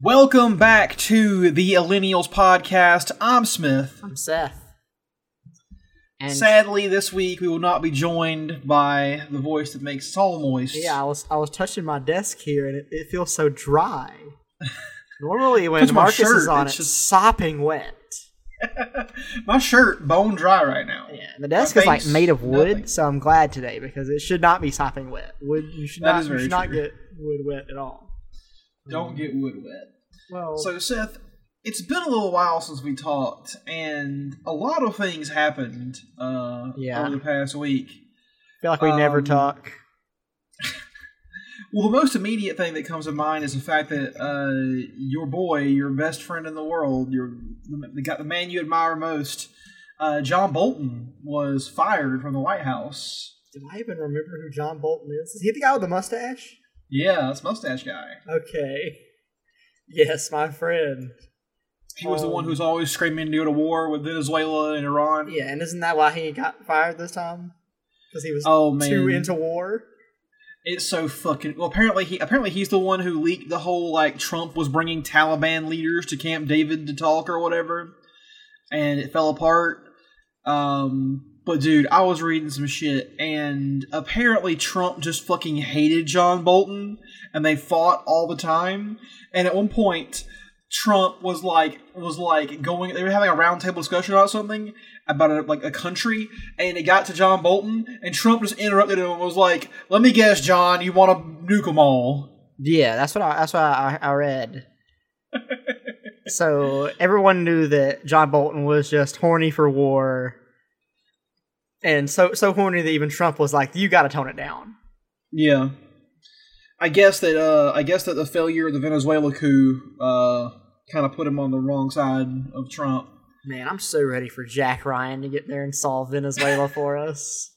Welcome back to the Millennials podcast. I'm Smith. I'm Seth. And Sadly, this week we will not be joined by the voice that makes all moist. yeah, I was I was touching my desk here and it, it feels so dry. Normally when Touch my Marcus shirt, is on it's it, just- sopping wet. My shirt bone dry right now. Yeah, and the desk My is like face, made of wood, nothing. so I'm glad today because it should not be sopping wet. Wood, you should That not, is you very should not true. get wood wet at all. Don't get wood wet. Well, So, Seth, it's been a little while since we talked, and a lot of things happened uh, Yeah. over the past week. I feel like we never um, talk. Well, the most immediate thing that comes to mind is the fact that uh, your boy, your best friend in the world, your the, guy- the man you admire most, uh, John Bolton, was fired from the White House. Do I even remember who John Bolton is? Is he the guy with the mustache? Yeah, that's mustache guy. Okay. Yes, my friend. He was the Um, one who's always screaming to go to war with Venezuela and Iran. Yeah, and isn't that why he got fired this time? Because he was Oh, man. too into war. It's so fucking well. Apparently, he apparently he's the one who leaked the whole like Trump was bringing Taliban leaders to Camp David to talk or whatever, and it fell apart. Um, but dude, I was reading some shit, and apparently Trump just fucking hated John Bolton, and they fought all the time. And at one point, Trump was like was like going. They were having a roundtable discussion about something about a, like a country, and it got to John Bolton, and Trump just interrupted him and was like, "Let me guess, John, you want to nuke them all?" Yeah, that's what I, that's what I, I read. so everyone knew that John Bolton was just horny for war, and so so horny that even Trump was like, "You got to tone it down." Yeah, I guess that uh, I guess that the failure of the Venezuela coup uh, kind of put him on the wrong side of Trump. Man, I'm so ready for Jack Ryan to get there and solve Venezuela for us.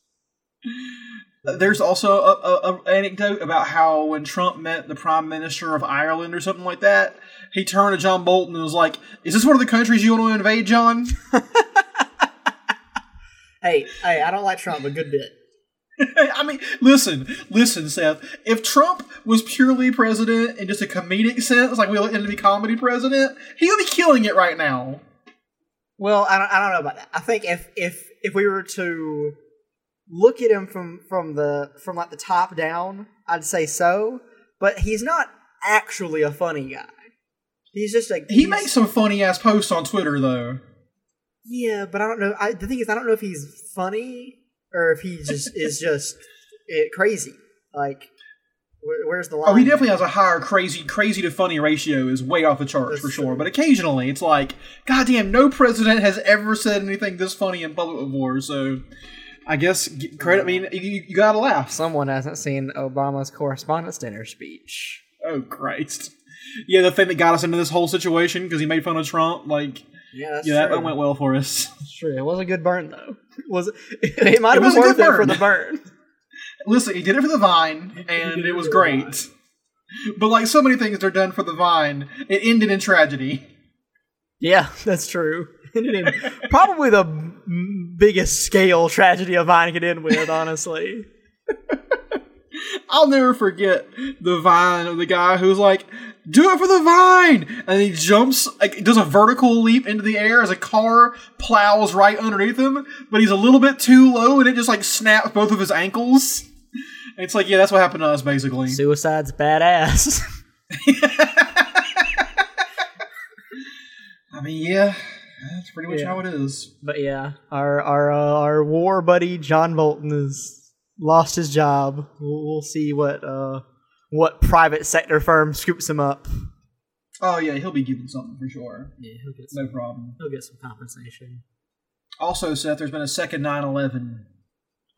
There's also a, a, a anecdote about how when Trump met the Prime Minister of Ireland or something like that, he turned to John Bolton and was like, "Is this one of the countries you want to invade, John?" Hey, hey, I don't like Trump, a good bit. I mean, listen, listen, Seth. If Trump was purely president in just a comedic sense, like we let him to be comedy president, he would be killing it right now. Well, I don't, I don't know about that. I think if if if we were to look at him from from the from like the top down, I'd say so. But he's not actually a funny guy. He's just like He makes some funny ass posts on Twitter, though. Yeah, but I don't know. I, the thing is, I don't know if he's funny or if he just is just it, crazy. Like, where, where's the line? Oh, he definitely has a higher crazy, crazy to funny ratio is way off the charts That's for sure. true. But occasionally, it's like, goddamn, no president has ever said anything this funny in public before. So, I guess g- credit. I mm. mean, you, you gotta laugh. Someone hasn't seen Obama's correspondence dinner speech. Oh Christ! Yeah, the thing that got us into this whole situation because he made fun of Trump. Like, Yeah, that's yeah, that, true. that went well for us. That's true. It was a good burn though. Was it? It might have been worth it for the burn. Listen, he did it for the Vine, and it was great. But like so many things that are done for the Vine, it ended in tragedy. Yeah, that's true. Ended Probably the biggest scale tragedy a Vine could end with, honestly. I'll never forget the Vine of the guy who's like, "Do it for the Vine," and he jumps, like, does a vertical leap into the air as a car plows right underneath him, but he's a little bit too low, and it just like snaps both of his ankles. It's like, yeah, that's what happened to us, basically. Suicide's badass. I mean, yeah, that's pretty much Yeah. how it is. But yeah, our our uh, our war buddy John Bolton has lost his job. We'll, we'll see what uh what private sector firm scoops him up. Oh yeah, he'll be given something for sure. Yeah, he'll get No problem. he'll get some compensation. Also, Seth, there's been a second 9/11.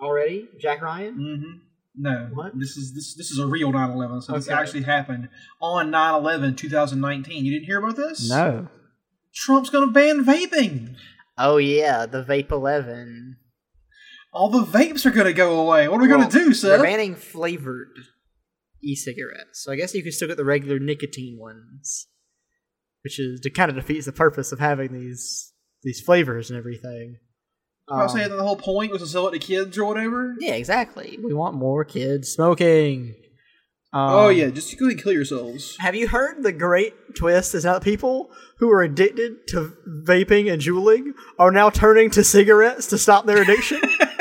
Already, Jack Ryan. Mm-hmm. No, What? This is this this is a real 9/11. So this actually happened on 9/11, 2019. You didn't hear about this? No. Trump's gonna ban vaping. Oh yeah, the Vape Eleven. All the vapes are gonna go away. What are we Well, gonna do, They're Seth? banning flavored e-cigarettes, so I guess you can still get the regular nicotine ones, which is to kind of defeats the purpose of having these these flavors and everything. I was Um, saying that the whole point was to sell it to kids or whatever. Yeah, exactly. We want more kids smoking. Um, oh yeah, just go ahead and kill yourselves. Have you heard the great twist is now that people who are addicted to vaping and juuling are now turning to cigarettes to stop their addiction?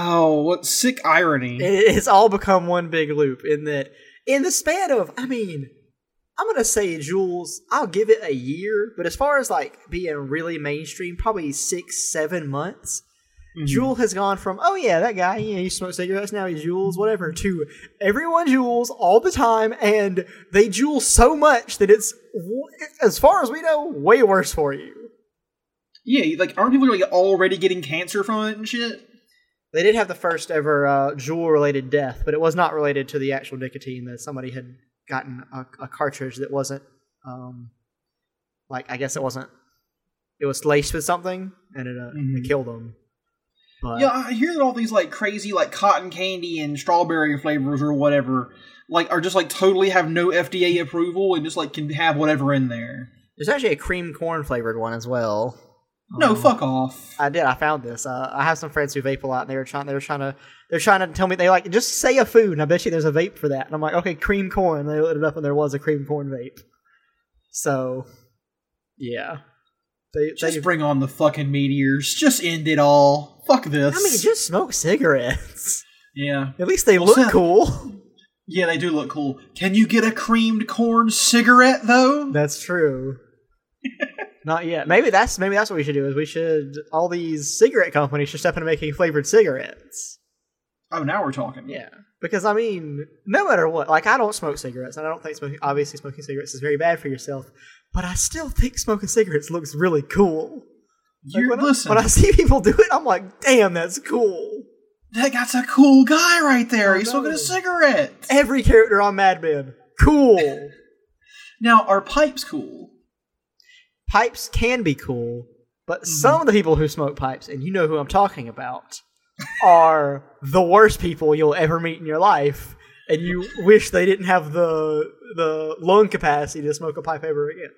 Oh, what sick irony! It- it's all become one big loop in that in the span of i mean i'm gonna say Juuls i'll give it a year but as far as like being really mainstream probably six seven months Mhm. Juul has gone from oh yeah that guy yeah he smokes cigarettes now he Juuls whatever to everyone Juuls all the time and they Juul so much that it's as far as we know way worse for you. Yeah, like aren't people like already getting cancer from it and shit? They did have the first ever uh, Juul related death, but it was not related to the actual nicotine. That somebody had gotten a, a cartridge that wasn't, um, like I guess it wasn't. It was laced with something, and it, uh, Mhm. it killed them. But Yeah, I hear that all these like crazy like cotton candy and strawberry flavors or whatever like are just like totally have no FDA approval and just like can have whatever in there. there's actually a cream corn flavored one as well. No, Um, fuck off. I did. I found this. Uh, I have some friends who vape a lot, and they were trying. They were trying to. They're trying to tell me they like just say a food, and I bet you there's a vape for that. And I'm like, okay, cream corn. And they looked it up, and there was a cream corn vape. So, yeah, they. Just they bring on the fucking meteors. Just end it all. Fuck this. I mean, just smoke cigarettes. yeah. At least they Well, look Seth- cool. Yeah, they do look cool. Can you get a creamed corn cigarette though? That's true. Not yet. Maybe that's maybe that's what we should do. Is we should all these cigarette companies should step into making flavored cigarettes. Oh, now we're talking. Yeah, because I mean, no matter what, like I don't smoke cigarettes, and I don't think smoking. Obviously, smoking cigarettes is very bad for yourself. But I still think smoking cigarettes looks really cool. Like, You when, listen. I, when I see people do it, I'm like, damn, that's cool. that guy's a cool guy right there. I He's smoking a cigarette. Every character on Mad Men, cool. Now, are pipes cool? Pipes can be cool, but Mm-hmm. some of the people who smoke pipes, and you know who I'm talking about, are the worst people you'll ever meet in your life, and you wish they didn't have the the lung capacity to smoke a pipe ever again.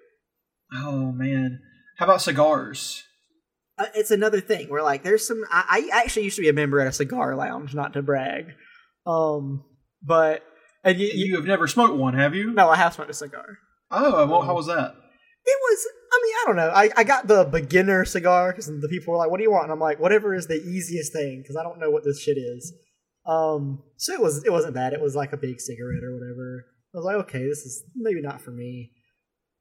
Oh man. How about cigars? Uh, it's another thing where like there's some. I, I actually used to be a member at a cigar lounge, not to brag, um, but and you, you, You have never smoked one, have you? no, I have smoked a cigar. Oh, well, how was that? It was. I mean, I don't know. I, I got the beginner cigar because the people were like, "What do you want?" And I'm like, "Whatever is the easiest thing," because I don't know what this shit is. Um, so it was. It wasn't bad. It was like a big cigarette or whatever. I was like, "Okay, this is maybe not for me."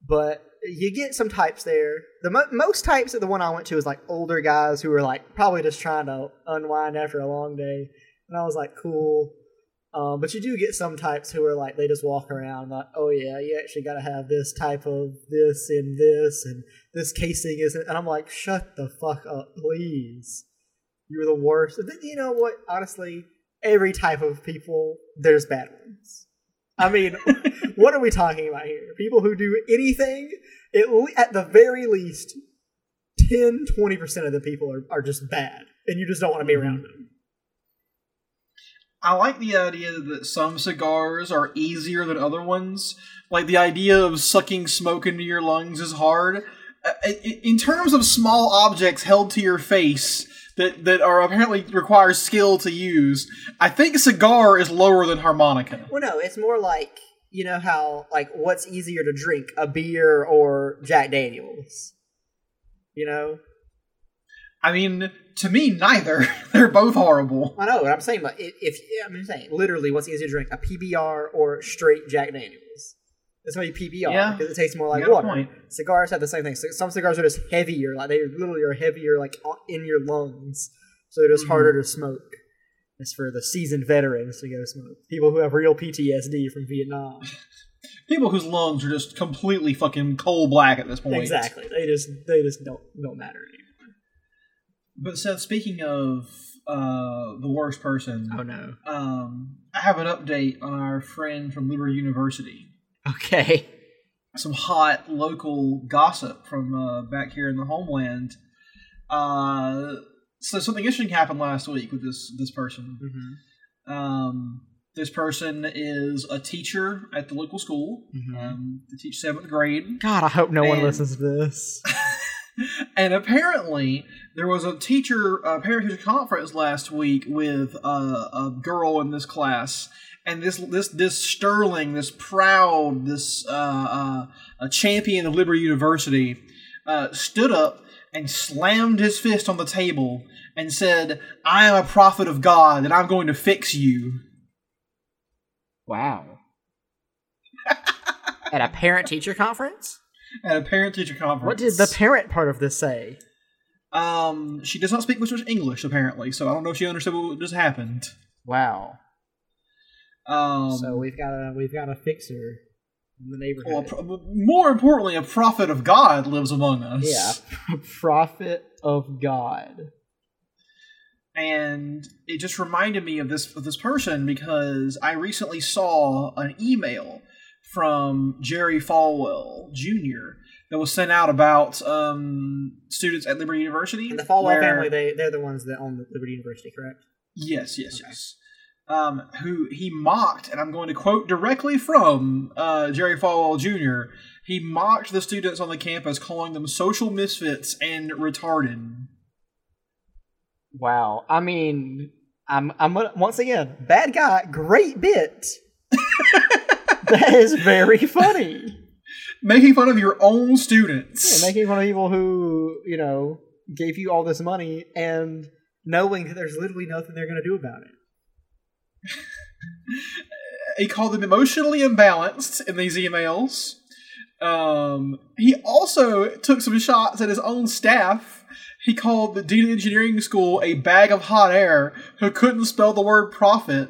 But you get some types there. The mo- most types of the one I went to was like older guys who were like probably just trying to unwind after a long day, and I was like, "Cool." Um, but you do get some types who are like they just walk around like, oh yeah, you actually got to have this type of this and this and this casing isn't. And I'm like, shut the fuck up, please. You're the worst. And then, You know what? Honestly, every type of people, there's bad ones. I mean, what are we talking about here? People who do anything, at, at the very least, 10, 20% of the people are, are just bad, and you just don't want to be around them. I like the idea that some cigars are easier than other ones. Like the idea of sucking smoke into your lungs is hard. Uh, In terms of small objects held to your face that, that are apparently require skill to use, I think cigar is lower than harmonica. Well, no, it's more like you know how like what's easier to drink, a beer or Jack Daniels. You know, I mean, to me, neither. They're both horrible. I know what I'm saying, but if I'm saying literally, what's easier to drink, a PBR or straight Jack Daniels? It's gonna be PBR Yeah. because it tastes more like You got a water. point. Cigars have the same thing. So some cigars are just heavier, like they literally are heavier, like in your lungs, so they're just Mhm. harder to smoke. It's for the seasoned veterans to go smoke. People who have real PTSD from Vietnam. People whose lungs are just completely fucking coal black at this point. Exactly. They just they just don't don't matter anymore. But Seth, speaking of uh, the worst person, Oh no. um, I have an update on our friend from Liberty University. Okay. Some hot local gossip from uh, back here in the homeland. Uh, so something interesting happened last week with this this person. Mm-hmm. Um, this person is a teacher at the local school. Mhm. Um, they teach seventh grade. God, I hope no one listens to this. and apparently, there was a teacher, a parent teacher conference last week with a, a girl in this class, and this this this Sterling, this proud, this uh, uh, a champion of Liberty University, uh, stood up and slammed his fist on the table and said, "I am a prophet of God, and I'm going to fix you." Wow. At a parent teacher conference? At a parent teacher conference. What did the parent part of this say? Um, she does not speak much English apparently, so I don't know if she understood what just happened. Wow. Um, so we've got a we've got a fixer in the neighborhood. a pro- more importantly, a prophet of God lives among us. yeah, prophet of God. and it just reminded me of this of this person because I recently saw an email from Jerry Falwell Jr. that was sent out about um, students at Liberty University. And the Falwell where- family, they they're the ones that own the Liberty University, correct? Yes, yes, Okay. yes. Um, who he mocked, and I'm going to quote directly from uh, Jerry Falwell Jr. He mocked the students on the campus, calling them social misfits and retarded. Wow. I mean, I'm I'm gonna, once again bad guy. Great bit. that is very funny. Making fun of your own students. Yeah, making fun of people who you know gave you all this money and knowing that there's literally nothing they're going to do about it. he called them emotionally imbalanced in these emails. Um, he also took some shots at his own staff. He called the dean of engineering school a bag of hot air who couldn't spell the word profit.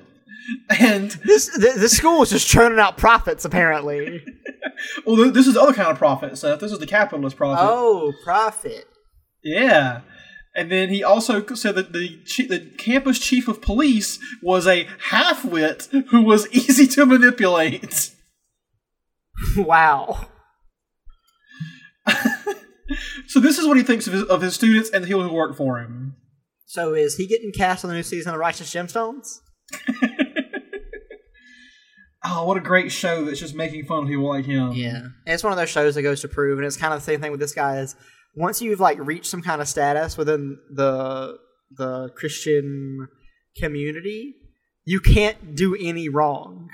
And This the, the school is just churning out profits apparently. well, this is the other kind of profit, Seth. This is the capitalist profit. oh, profit. Yeah. And then he also said that the the campus chief of police was a half-wit who was easy to manipulate. Wow. So this is what he thinks of his, of his students and the people who work for him. So is he getting cast on the new season of Righteous Gemstones? Oh, what a great show that's just making fun of people like him. Yeah, and it's one of those shows that goes to prove, and it's kind of the same thing with this guy. Is once you've like reached some kind of status within the the Christian community, you can't do any wrong.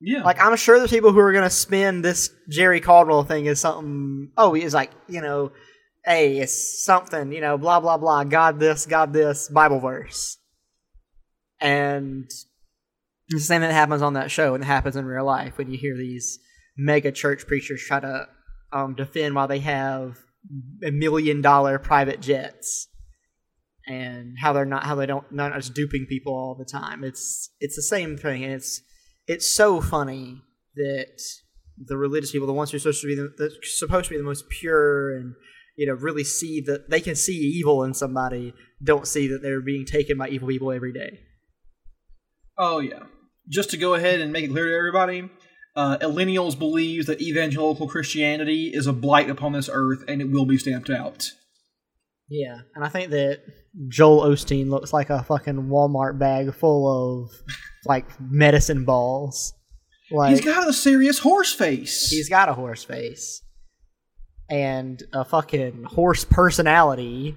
Yeah. Like I'm sure there's people who are gonna spin this Jerry Falwell thing as something. Oh, he's like you know, hey, it's something you know, blah blah blah. God this, God this, Bible verse, and it's the same that happens on that show and it happens in real life when you hear these mega church preachers try to um, defend while they have a million dollar private jets and how they're not how they don't not just duping people all the time. It's it's the same thing and it's it's so funny that the religious people, the ones who are supposed to be the supposed to be the most pure and you know really see that they can see evil in somebody, don't see that they're being taken by evil people every day. Oh yeah. Just to go ahead and make it clear to everybody, uh, Millennials believes that evangelical Christianity is a blight upon this earth and it will be stamped out. Yeah, and I think that Joel Osteen looks like a fucking Walmart bag full of like medicine balls. Like He's got a serious horse face. he's got a horse face and a fucking horse personality.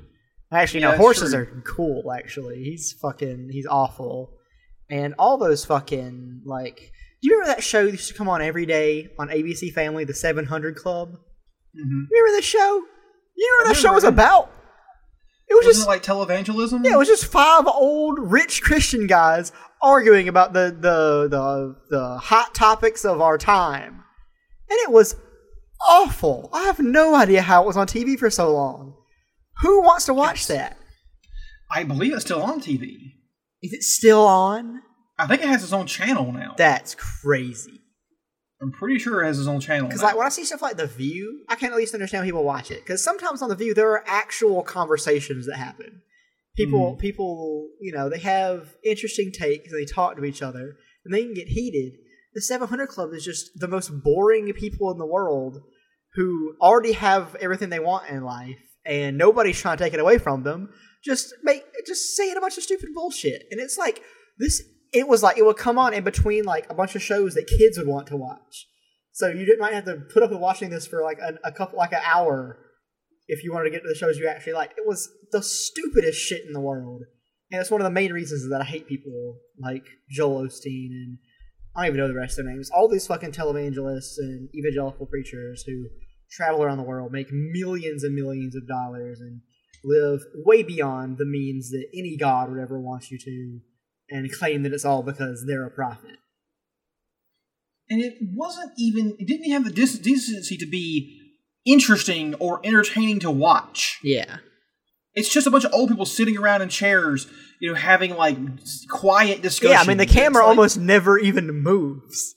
Actually, Yeah, no, horses true. are cool. Actually, he's fucking he's awful, and all those fucking like. Do you remember that show that used to come on every day on ABC Family, the Seven Hundred Club? hmm Remember this show? You know what that show was about? It was Wasn't just it like televangelism? yeah, it was just five old rich Christian guys arguing about the the the, the hot topics of our time. and it was awful. I have no idea how it was on TV for so long. Who wants to watch that? I believe it's still on TV. Is it still on? I think it has its own channel now. That's crazy. I'm pretty sure it has its own channel. Because like when I see stuff like The View, I can at least understand how people watch it. Because sometimes on The View there are actual conversations that happen. People, hmm. people, you know, they have interesting takes and they talk to each other and they can get heated. The 700 Club is just the most boring people in the world who already have everything they want in life and nobody's trying to take it away from them. Just make, just saying a bunch of stupid bullshit. And it's like this. It was like it would come on in between like a bunch of shows that kids would want to watch. So you might have to put up with watching this for like a, a couple, like an hour, if you wanted to get to the shows you actually like. It was the stupidest shit in the world, and it's one of the main reasons that I hate people like Joel Osteen and I don't even know the rest of their names. All these fucking televangelists and evangelical preachers who travel around the world, make millions and millions of dollars, and live way beyond the means that any god would ever want you to, and claim that it's all because they're a prophet. and it wasn't even. It didn't even have the dis- decency to be interesting or entertaining to watch. Yeah. It's just a bunch of old people sitting around in chairs, you know, having like quiet discussions. Yeah, I mean the camera like- almost never even moves.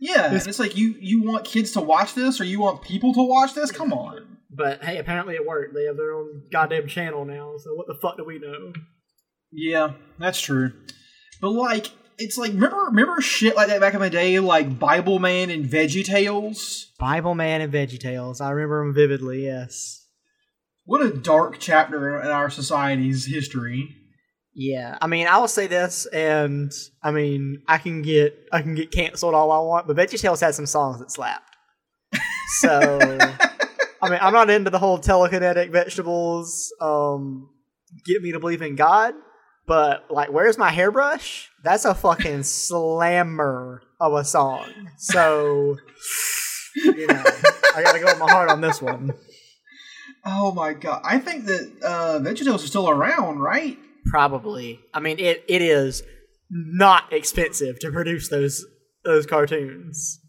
Yeah, and it's like you you want kids to watch this, or you want people to watch this? Come on. But hey, apparently it worked. They have their own goddamn channel now, so what the fuck do we know? Yeah, that's true. But like, it's like remember remember shit like that back in the day, like Bible Man and Veggie Tales. Bible Man and Veggie Tales. I remember them vividly, yes. What a dark chapter in our society's history. Yeah, I mean, I will say this, and I mean, I can get I can get canceled all I want, but VeggieTales had some songs that slapped. So, I mean, I'm not into the whole telekinetic vegetables. Um, get me to believe in God, but like, where's my hairbrush? That's a fucking slammer of a song. So, you know, I gotta go with my heart on this one. Oh my god! I think that uh, Veggie Tales is still around, right? Probably. I mean, it, it is not expensive to produce those those cartoons.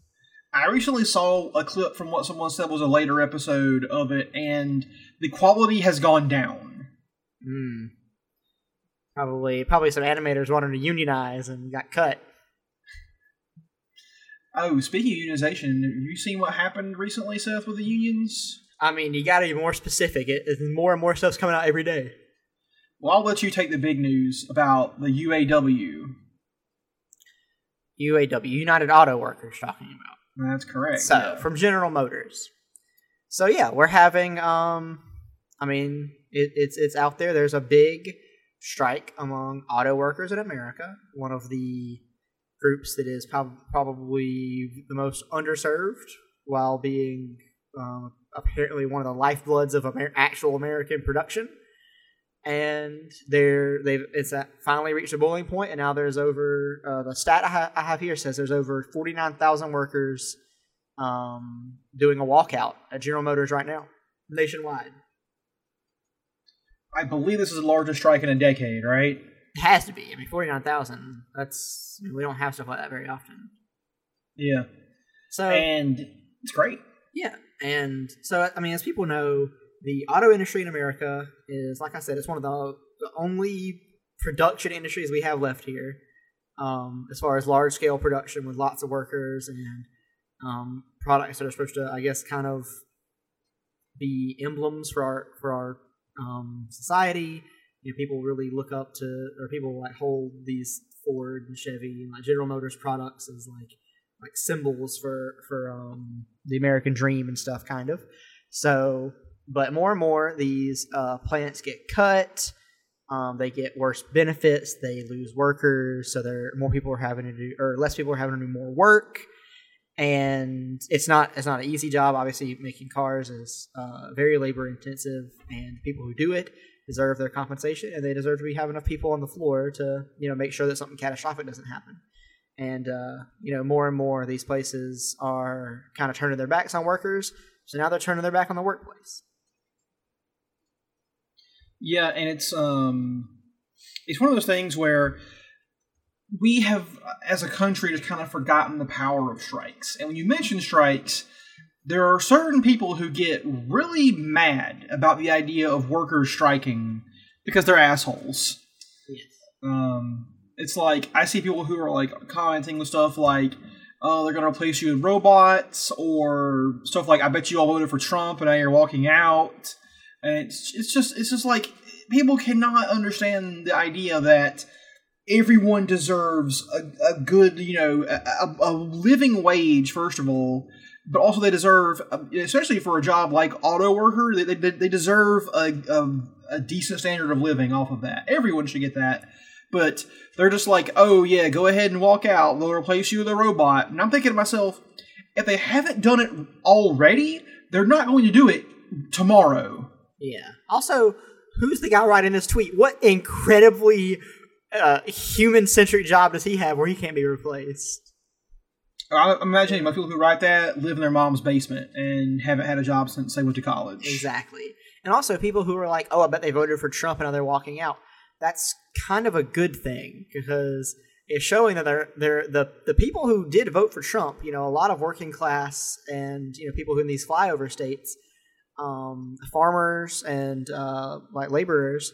I recently saw a clip from what someone said was a later episode of it, and the quality has gone down. Hmm. Probably, probably some animators wanted to unionize and got cut. Oh, speaking of unionization, have you seen what happened recently, Seth, with the unions? I mean, you got to be more specific. It, it, more and more stuff's coming out every day. Well, I'll let you take the big news about the UAW. UAW, United Auto Workers, talking about. That's correct. So yeah. from General Motors. So yeah, we're having. Um, I mean, it, it's it's out there. There's a big strike among auto workers in America. One of the groups that is prob- probably the most underserved, while being um, apparently one of the lifebloods of Amer- actual American production. And they're they've it's at, finally reached a boiling point, and now there's over uh, the stat I, ha- I have here says there's over forty nine thousand workers um, doing a walkout at General Motors right now, nationwide. I believe this is the largest strike in a decade, right? It has to be. I mean, forty nine thousand. That's I mean, we don't have stuff like that very often. Yeah. So And it's great. Yeah, and so I mean, as people know, the auto industry in America is, like I said, it's one of the, the only production industries we have left here, um, as far as large scale production with lots of workers and um, products that are supposed to, I guess, kind of be emblems for our for our um, society. You know, people really look up to, or people like hold these Ford and Chevy and like General Motors products as like like symbols for for um, the American dream and stuff, kind of. So, but more and more these uh, plants get cut. Um, they get worse benefits. They lose workers, so there more people are having to do, or less people are having to do more work. And it's not it's not an easy job. Obviously, making cars is uh, very labor intensive, and people who do it deserve their compensation, and they deserve to be have enough people on the floor to you know make sure that something catastrophic doesn't happen and uh, you know more and more these places are kind of turning their backs on workers so now they're turning their back on the workplace Yeah, and it's um it's one of those things where we have, as a country, just kind of forgotten the power of strikes. And when you mention strikes, there are certain people who get really mad about the idea of workers striking because they're assholes. Yes. Um, it's like I see people who are like commenting with stuff like, "Oh, they're gonna replace you with robots," or stuff like, "I bet you all voted for Trump and now you're walking out." And it's it's just it's just like people cannot understand the idea that everyone deserves a, a good you know a, a, living wage first of all but also they deserve uh, especially for a job like auto worker they, they, they deserve a, a, a decent standard of living off of that. Everyone should get that. But they're just like oh yeah go ahead and walk out. They'll replace you with a robot. And i'm thinking to myself if they haven't done it already they're not going to do it tomorrow Yeah. Also, who's the guy writing this tweet? What incredibly uh, human-centric job does he have where he can't be replaced? I'm imagining most people who write that live in their mom's basement and haven't had a job since they went to college. Exactly. And also people who are like, "Oh, I bet they voted for Trump and now they're walking out." That's kind of a good thing because it's showing that they're they're the the people who did vote for Trump. You know, a lot of working class and you know people who in these flyover states, um, farmers and uh, like laborers,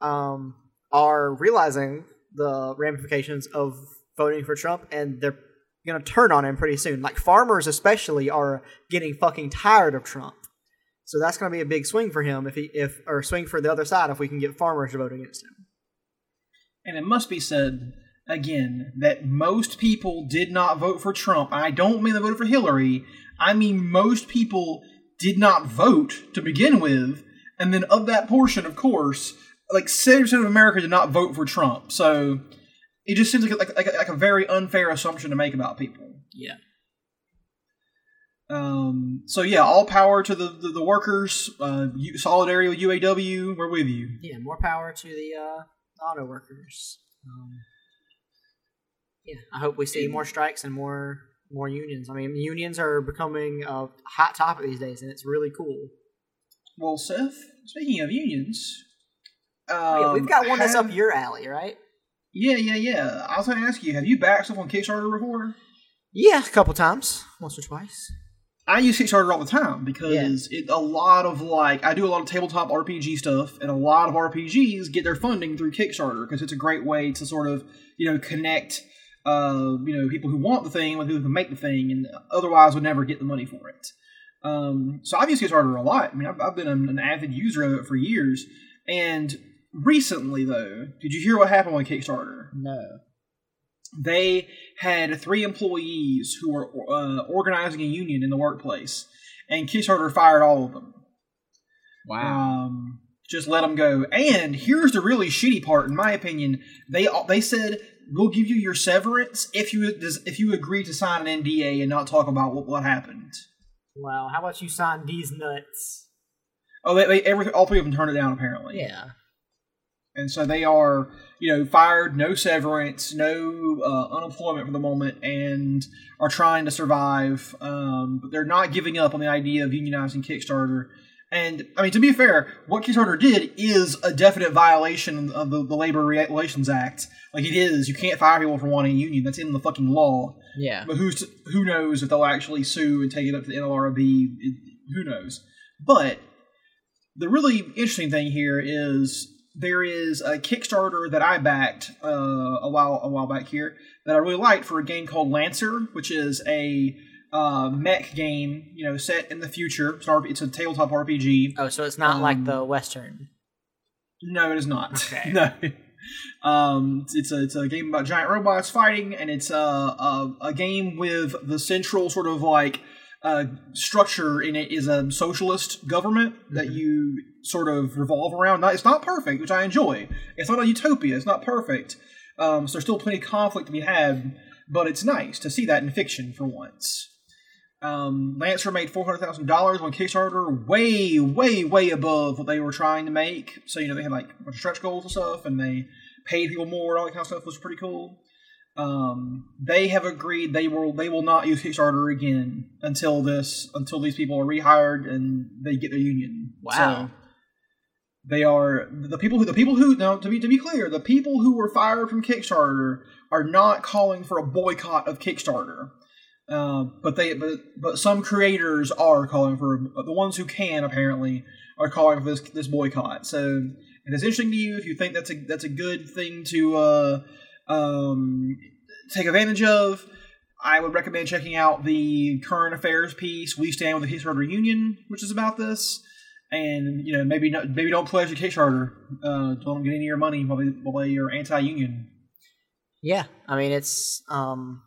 um, are realizing the ramifications of voting for Trump, and they're going to turn on him pretty soon. Like farmers, especially, are getting fucking tired of Trump. So that's going to be a big swing for him if he if or swing for the other side if we can get farmers to vote against him. And it must be said again that most people did not vote for Trump. I don't mean they voted for Hillary. I mean most people did not vote to begin with, and then of that portion, of course, like seventy percent of America did not vote for Trump. So it just seems like like, like, like a very unfair assumption to make about people. Yeah. Um, so yeah, all power to the the, the workers. Uh, you, solidarity with UAW. We're with you. Yeah. More power to the uh, auto workers. Um, yeah. I hope we see more strikes and more more unions. I mean, unions are becoming a hot topic these days, and it's really cool. Well, Seth, speaking of unions, Yeah, um, we've got one that's have- up your alley, right? Yeah, yeah, yeah. I was going to ask you, have you backed stuff on Kickstarter before? Yeah, a couple times, once or twice. I use Kickstarter all the time because it a lot of like I do a lot of tabletop RPG stuff, and a lot of RPGs get their funding through Kickstarter because it's a great way to sort of you know connect uh, you know people who want the thing with who can make the thing, and otherwise would never get the money for it. Um, so I've used Kickstarter a lot. I mean, I've, I've been an, an avid user of it for years, and recently though, did you hear what happened with Kickstarter? No. they had three employees who were uh, organizing a union in the workplace, and Kickstarter fired all of them. Wow. Um, just let them go. And here's the really shitty part, in my opinion. They they said we'll give you your severance if you if you agree to sign an NDA and not talk about what, what happened. Well, how about you sign these nuts? Oh, they, they every all three of them turned it down apparently. Yeah. and so they are you know fired no severance no uh, unemployment for the moment and are trying to survive um, but they're not giving up on the idea of unionizing kickstarter and i mean to be fair what kickstarter did is a definite violation of the, the labor relations act like it is you can't fire people for wanting a union that's in the fucking law Yeah. but who's to, who knows if they'll actually sue and take it up to the NLRB? It, who knows? But the really interesting thing here is there is a Kickstarter that I backed uh, a while a while back here that I really liked for a game called Lancer, which is a uh, mech game, you know, set in the future. It's, an it's a tabletop RPG. Oh, so it's not like Um, the Western. No, it is not. Okay. no. Um, it's- it's a it's a game about giant robots fighting, and it's a a, a game with the central sort of like uh, structure in it is a socialist government that you sort of revolve around. Not, it's not perfect, which I enjoy. It's not a utopia. It's not perfect. Um, so there's still plenty of conflict to be had, but it's nice to see that in fiction for once. Um, Lancer made four hundred thousand dollars on Kickstarter, way, way, way above what they were trying to make. So you know they had like a bunch of stretch goals and stuff, and they paid people more. And all that kind of stuff was pretty cool. Um, they have agreed they will they will not use Kickstarter again until this until these people are rehired and they get their union. Wow. So They are the people who the people who now to be to be clear, the people who were fired from Kickstarter are not calling for a boycott of Kickstarter. Uh, but they but but some creators are calling for the ones who can apparently are calling for this this boycott. So if it's interesting to you, if you think that's a that's a good thing to uh, um, take advantage of, I would recommend checking out the current affairs piece. We stand with the Kickstarter Union, which is about this and you know maybe not, maybe don't pledge a Kickstarter. Uh, don't get any of your money while they, while are anti-union. Yeah, I mean it's. Um,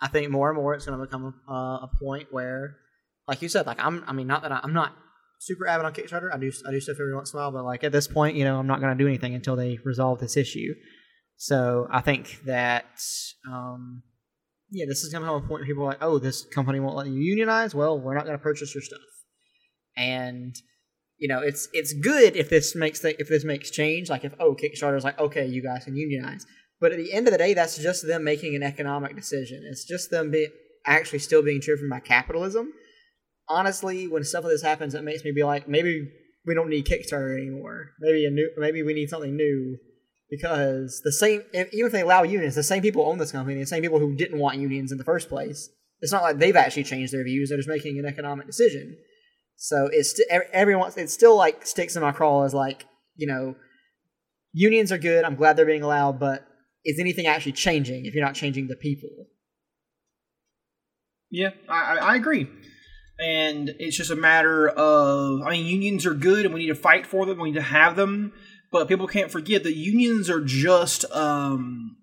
I think more and more it's going to become a, a point where, like you said, like I'm. I mean, not that I, I'm not super avid on Kickstarter. I do I do stuff every once in a while, but like at this point, you know, I'm not going to do anything until they resolve this issue. So I think that. Um, yeah, this is going to become a point where people are like, oh, this company won't let you unionize. Well, we're not going to purchase your stuff. And you know, it's it's good if this makes the, if this makes change. Like if oh Kickstarter's like okay, you guys can unionize, but at the end of the day, that's just them making an economic decision. It's just them be, actually still being driven by capitalism. Honestly, when stuff like this happens, it makes me be like, maybe we don't need Kickstarter anymore. Maybe a new, maybe we need something new, because the same, even if they allow unions, the same people own this company, the same people who didn't want unions in the first place. It's not like they've actually changed their views; they're just making an economic decision. So it's everyone. It still like sticks in my craw as like you know, unions are good. I'm glad they're being allowed, but is anything actually changing if you're not changing the people? Yeah, I, I agree. And it's just a matter of, I mean, unions are good and we need to fight for them. We need to have them. But people can't forget that unions are just, um,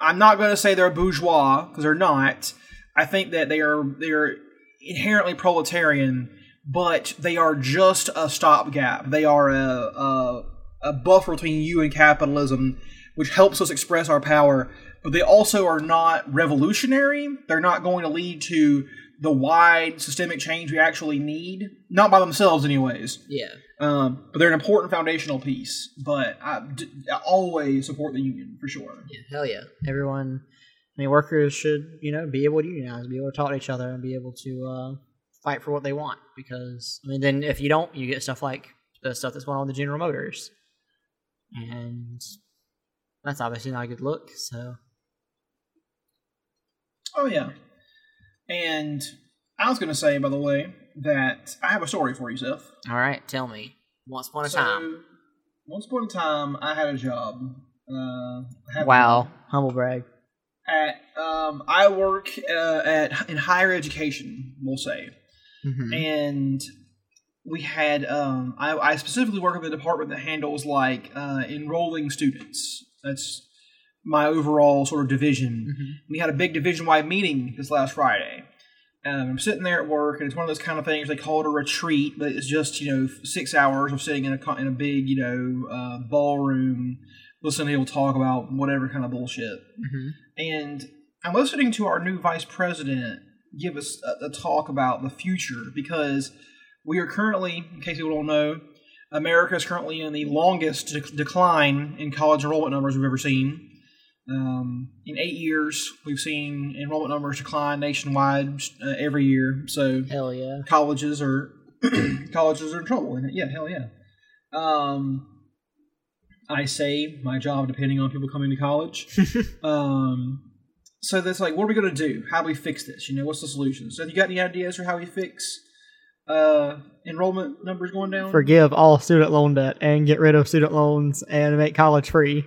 I'm not going to say they're bourgeois because they're not. I think that they are, they are inherently proletarian but they are just a stopgap. They are a, a, a buffer between you and capitalism, which helps us express our power. But they also are not revolutionary. They're not going to lead to the wide systemic change we actually need. Not by themselves, anyways. Yeah. Um, but they're an important foundational piece. But I, I always support the union for sure. Yeah, hell yeah. Everyone, I mean, workers should you know be able to unionize, be able to talk to each other, and be able to uh, fight for what they want because I mean then if you don't you get stuff like the stuff that's going on with the General Motors and that's obviously not a good look so. Oh yeah. And I was going to say by the way that I have a story for you Seth. All right tell me. Once upon a so, time. once upon a time I had a job uh, wow. humble brag. At um, I work uh, at in higher education we'll say. Mm-hmm. and we had um, I, I, specifically work in the department that handles like uh, enrolling students. That's my overall sort of division. Mm-hmm. We had a big division wide meeting this last Friday. Um, I'm sitting there at work, and it's one of those kind of things they call it a retreat, but it's just you know six hours of sitting in a in a big you know uh, ballroom, listening to people talk about whatever kind of bullshit. Mm-hmm. And I'm listening to our new vice president give us a, a talk about the future because we are currently, in case people don't know, America is currently in the longest de- decline in college enrollment numbers we've ever seen. Um, in eight years, we've seen enrollment numbers decline nationwide uh, every year. So hell yeah, colleges are colleges are in trouble. And yeah, hell yeah. Um, I say my job depending on people coming to college. um, so that's like, what are we going to do? How do we fix this? You know, what's the solution? So, have you got any ideas for how we fix uh, enrollment numbers going down? Forgive all student loan debt and get rid of student loans and make college free.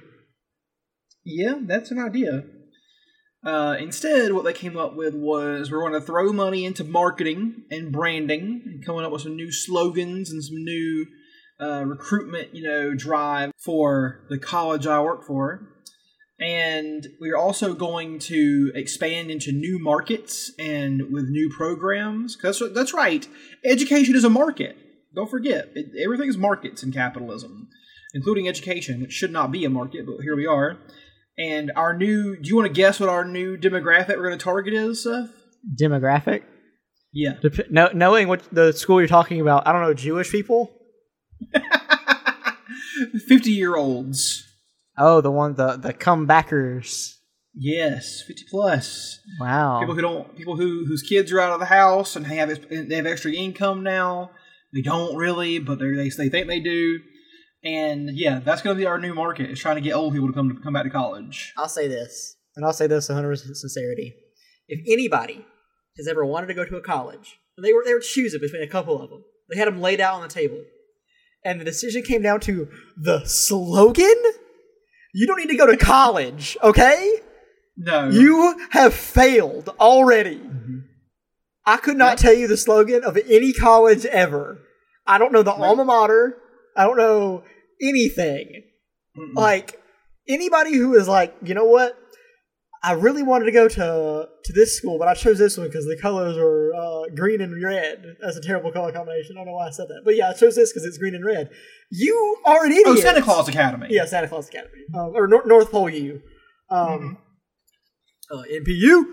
Yeah, that's an idea. Uh, instead, what they came up with was we're going to throw money into marketing and branding, and coming up with some new slogans and some new uh, recruitment, you know, drive for the college I work for and we're also going to expand into new markets and with new programs. Because that's right, education is a market. Don't forget, it, everything is markets in capitalism, including education, which should not be a market, but here we are. And our new, do you want to guess what our new demographic we're going to target is, Seth? Demographic? Yeah. Dep- no, knowing what the school you're talking about, I don't know, Jewish people? 50 year olds. Oh, the one the the comebackers. Yes, fifty plus. Wow. People who don't, people who whose kids are out of the house and have they have extra income now. They don't really, but they they think they do. And yeah, that's going to be our new market. Is trying to get old people to come to come back to college. I'll say this, and I'll say this 100 percent sincerity. If anybody has ever wanted to go to a college, they were they were choosing between a couple of them. They had them laid out on the table, and the decision came down to the slogan. You don't need to go to college, okay? No, You have failed already. Mm-hmm. I could not tell you the slogan of any college ever. I don't know the alma mater. I don't know anything. Mm-mm. Like anybody who is like, you know what? I really wanted to go to to this school, but I chose this one because the colors were uh, green and red. That's a terrible color combination. I don't know why I said that, but yeah, I chose this because it's green and red. You are an idiot. oh, Santa Claus Academy. Yeah, Santa Claus Academy, um, or Nor- North Pole U, um, uh, NPU.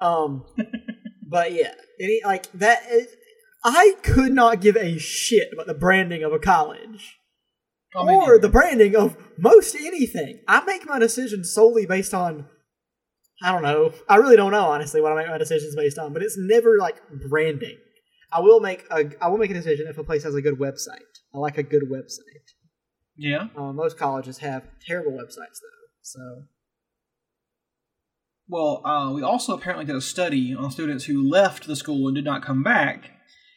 Um, but yeah, any like that. Is, I could not give a shit about the branding of a college or the branding of most anything. I make my decisions solely based on. I don't know. I really don't know honestly what I make my decisions based on, but it's never like branding. I will make a I will make a decision if a place has a good website. I like a good website. yeah. Uh, most colleges have terrible websites though. So Well, uh, we also apparently did a study on students who left the school and did not come back.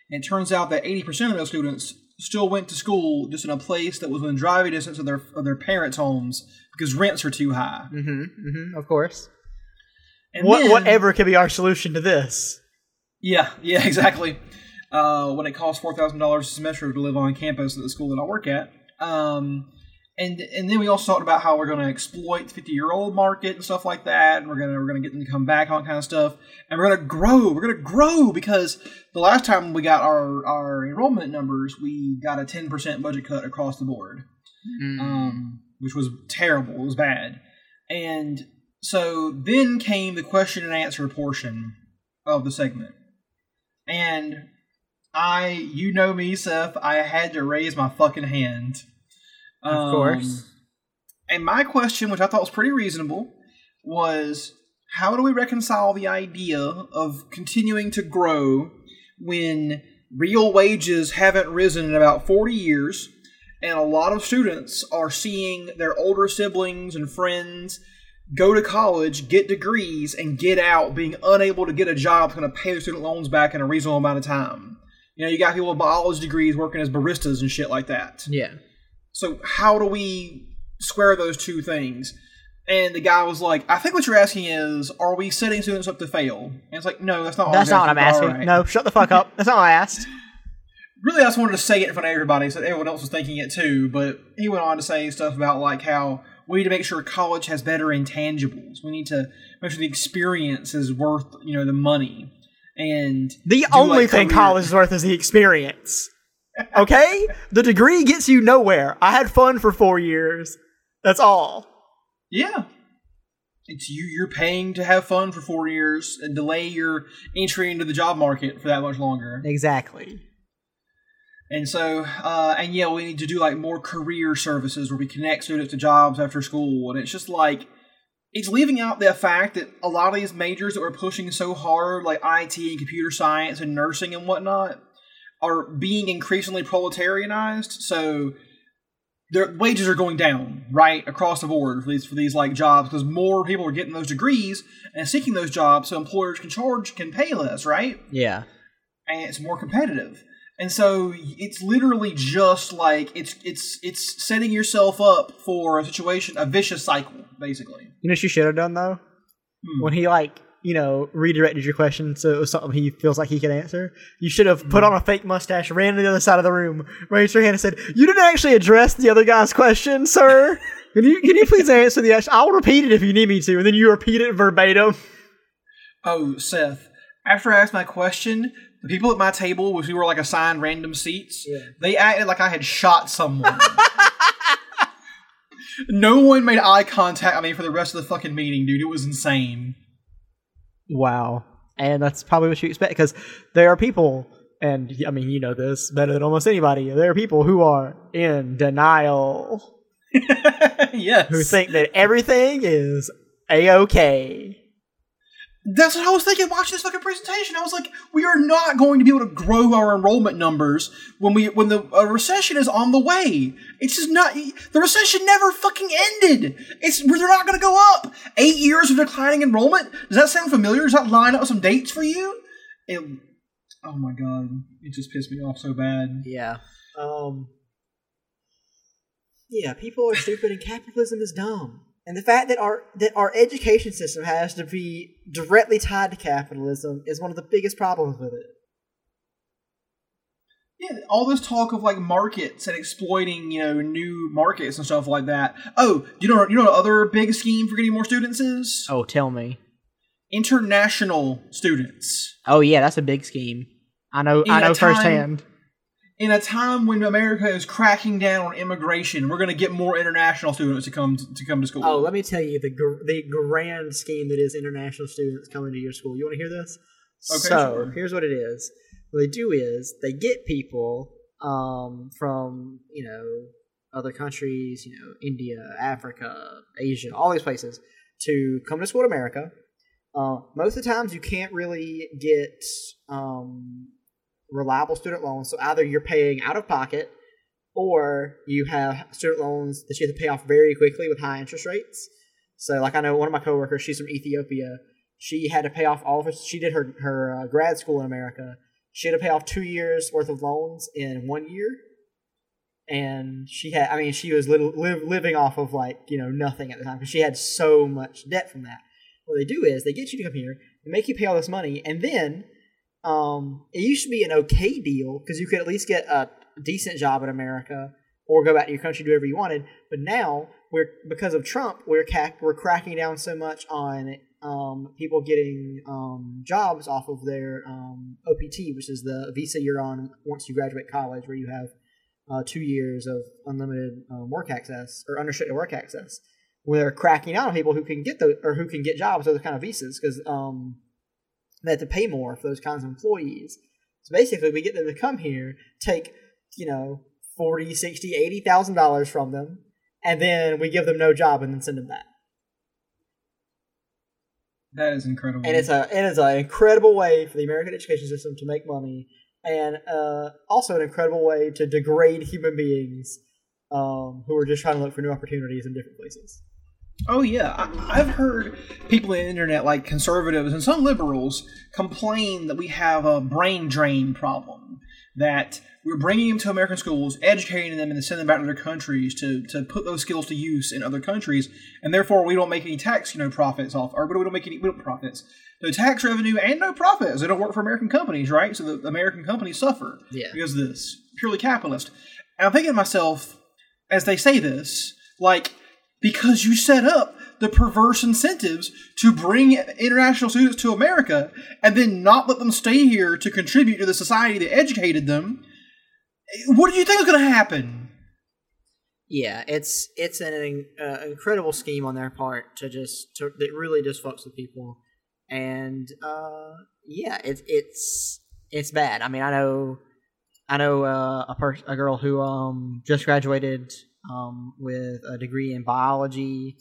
And it turns out that 80% of those students still went to school just in a place that was within driving distance of their of their parents' homes because rents are too high. Mm-hmm. Mm-hmm. Of course. And What, then- whatever could be our solution to this? Yeah, yeah, exactly. Uh, when it costs four thousand dollars a semester to live on campus at the school that I work at, um, and and then we also talked about how we're going to exploit the fifty year old market and stuff like that, and we're gonna we're gonna get them to come back, on kind of stuff, and we're gonna grow. We're gonna grow because the last time we got our our enrollment numbers, we got a ten percent budget cut across the board um, which was terrible. It was bad. And so then came the question and answer portion of the segment. And I, you know me, Seth, I had to raise my fucking hand. Of course. Um, And my question, which I thought was pretty reasonable, was how do we reconcile the idea of continuing to grow when real wages haven't risen in about 40 years and a lot of students are seeing their older siblings and friends go to college, get degrees, and get out being unable to get a job that's going to pay their student loans back in a reasonable amount of time? You know, you got people with biology degrees working as baristas and shit like that. Yeah. So how do we square those two things? And the guy was like, I think what you're asking is, are we setting students up to fail? And it's like, no, that's not what That's not what I'm asking. alright. No, shut the fuck up. That's not what I asked. Really, I just wanted to say it in front of everybody so that everyone else was thinking it too. But he went on to say stuff about like how we need to make sure college has better intangibles. We need to make sure the experience is worth, you know, the money. And The only like, thing career- college is worth is the experience. Okay? the degree gets you nowhere. I had fun for four years. That's all. Yeah. It's you you're paying to have fun for four years and delay your entry into the job market for that much longer. Exactly. And so uh and yeah, we need to do like more career services where we connect students to jobs after school. And it's just like it's leaving out the fact that a lot of these majors that we're pushing so hard, like IT and computer science and nursing and whatnot, are being increasingly proletarianized. So their wages are going down right across the board for these for these like jobs because more people are getting those degrees and seeking those jobs, so employers can charge can pay less, right? Yeah. and it's more competitive. And so it's literally just like it's it's it's setting yourself up for a situation, a vicious cycle, basically. You know what you should have done though? Hmm. When he like, you know, redirected your question so it was something he feels like he could answer. You should have put on a fake mustache, ran to the other side of the room, raised your hand and said, You didn't actually address the other guy's question, sir. Can you can you please answer the actual I'll repeat it if you need me to, and then you repeat it verbatim. Oh, Seth. After I asked my question, the people at my table, which we were like assigned random seats, Yeah. they acted like I had shot someone. no one made eye contact with me for the rest of the fucking meeting, dude. It was insane. Wow. And that's probably what you expect because there are people, and I mean, you know this better than almost anybody, there are people who are in denial, yes. who think that everything is a okay. That's what I was thinking watching this fucking presentation. I was like, we are not going to be able to grow our enrollment numbers when we when the a recession is on the way. It's just not the recession never fucking ended. It's they're not going to go up. Eight years of declining enrollment. Does that sound familiar? Does that line up with some dates for you? It, oh my god, it just pissed me off so bad. Yeah. Um. Yeah, people are stupid and capitalism is dumb. And the fact that our that our education system has to be directly tied to capitalism is one of the biggest problems with it. Yeah, all this talk of like markets and exploiting, you know, new markets and stuff like that. Oh, you know, you know, what other big scheme for getting more students is Oh, tell me. international students. Oh yeah, that's a big scheme. I know. I In a know time- firsthand. In a time when America is cracking down on immigration, we're going to get more international students to come to come to school. Oh, let me tell you the gr- the grand scheme that is international students coming to your school. You want to hear this? Okay, so sure. here's what it is. What they do is they get people um, from you know other countries, you know India, Africa, Asia, all these places to come to school in America. Uh, most of the times, you can't really get um, reliable student loans. So either you're paying out of pocket, or you have student loans that you have to pay off very quickly with high interest rates. So, like I know one of my coworkers, she's from Ethiopia. She had to pay off all of her. She did her her uh, grad school in America. She had to pay off two years worth of loans in one year, and she had. I mean, she was li- li- living off of like you know nothing at the time because she had so much debt from that. What they do is they get you to come here, they make you pay all this money, and then um, it used to be an okay deal because you could at least get a decent job in America or go back to your country do whatever you wanted. But now we're because of Trump, we're ca- we're cracking down so much on um, people getting um, jobs off of their um, OPT, which is the visa you're on once you graduate college, where you have uh, two years of unlimited um, work access or unrestricted work access. We're cracking down on people who can get the or who can get jobs those kind of visas because um, they have to pay more for those kinds of employees. So basically, we get them to come here, take you know forty, sixty, eighty thousand dollars from them, and then we give them no job and then send them back. that is incredible. And it's a it is an incredible way for the American education system to make money, and uh, also an incredible way to degrade human beings um, who are just trying to look for new opportunities in different places. Oh yeah, I, I've heard people in the internet, like conservatives and some liberals, complain that we have a brain drain problem. That we're bringing them to American schools, educating them, and then sending them back to their countries to, to put those skills to use in other countries, and therefore we don't make any tax, you know, profits off, or but we don't make any we don't profits, no tax revenue and no profits. They don't work for American companies, right? So the American companies suffer Yeah. because of this purely capitalist. And I'm thinking to myself, as they say this, like because you set up the perverse incentives to bring international students to America and then not let them stay here to contribute to the society that educated them. What do you think is going to happen? Yeah, it's it's an uh, incredible scheme on their part to just to, that really just fucks with people, and uh, yeah, it's it's it's bad. I mean, I know I know uh, a a girl who um just graduated um with a degree in biology,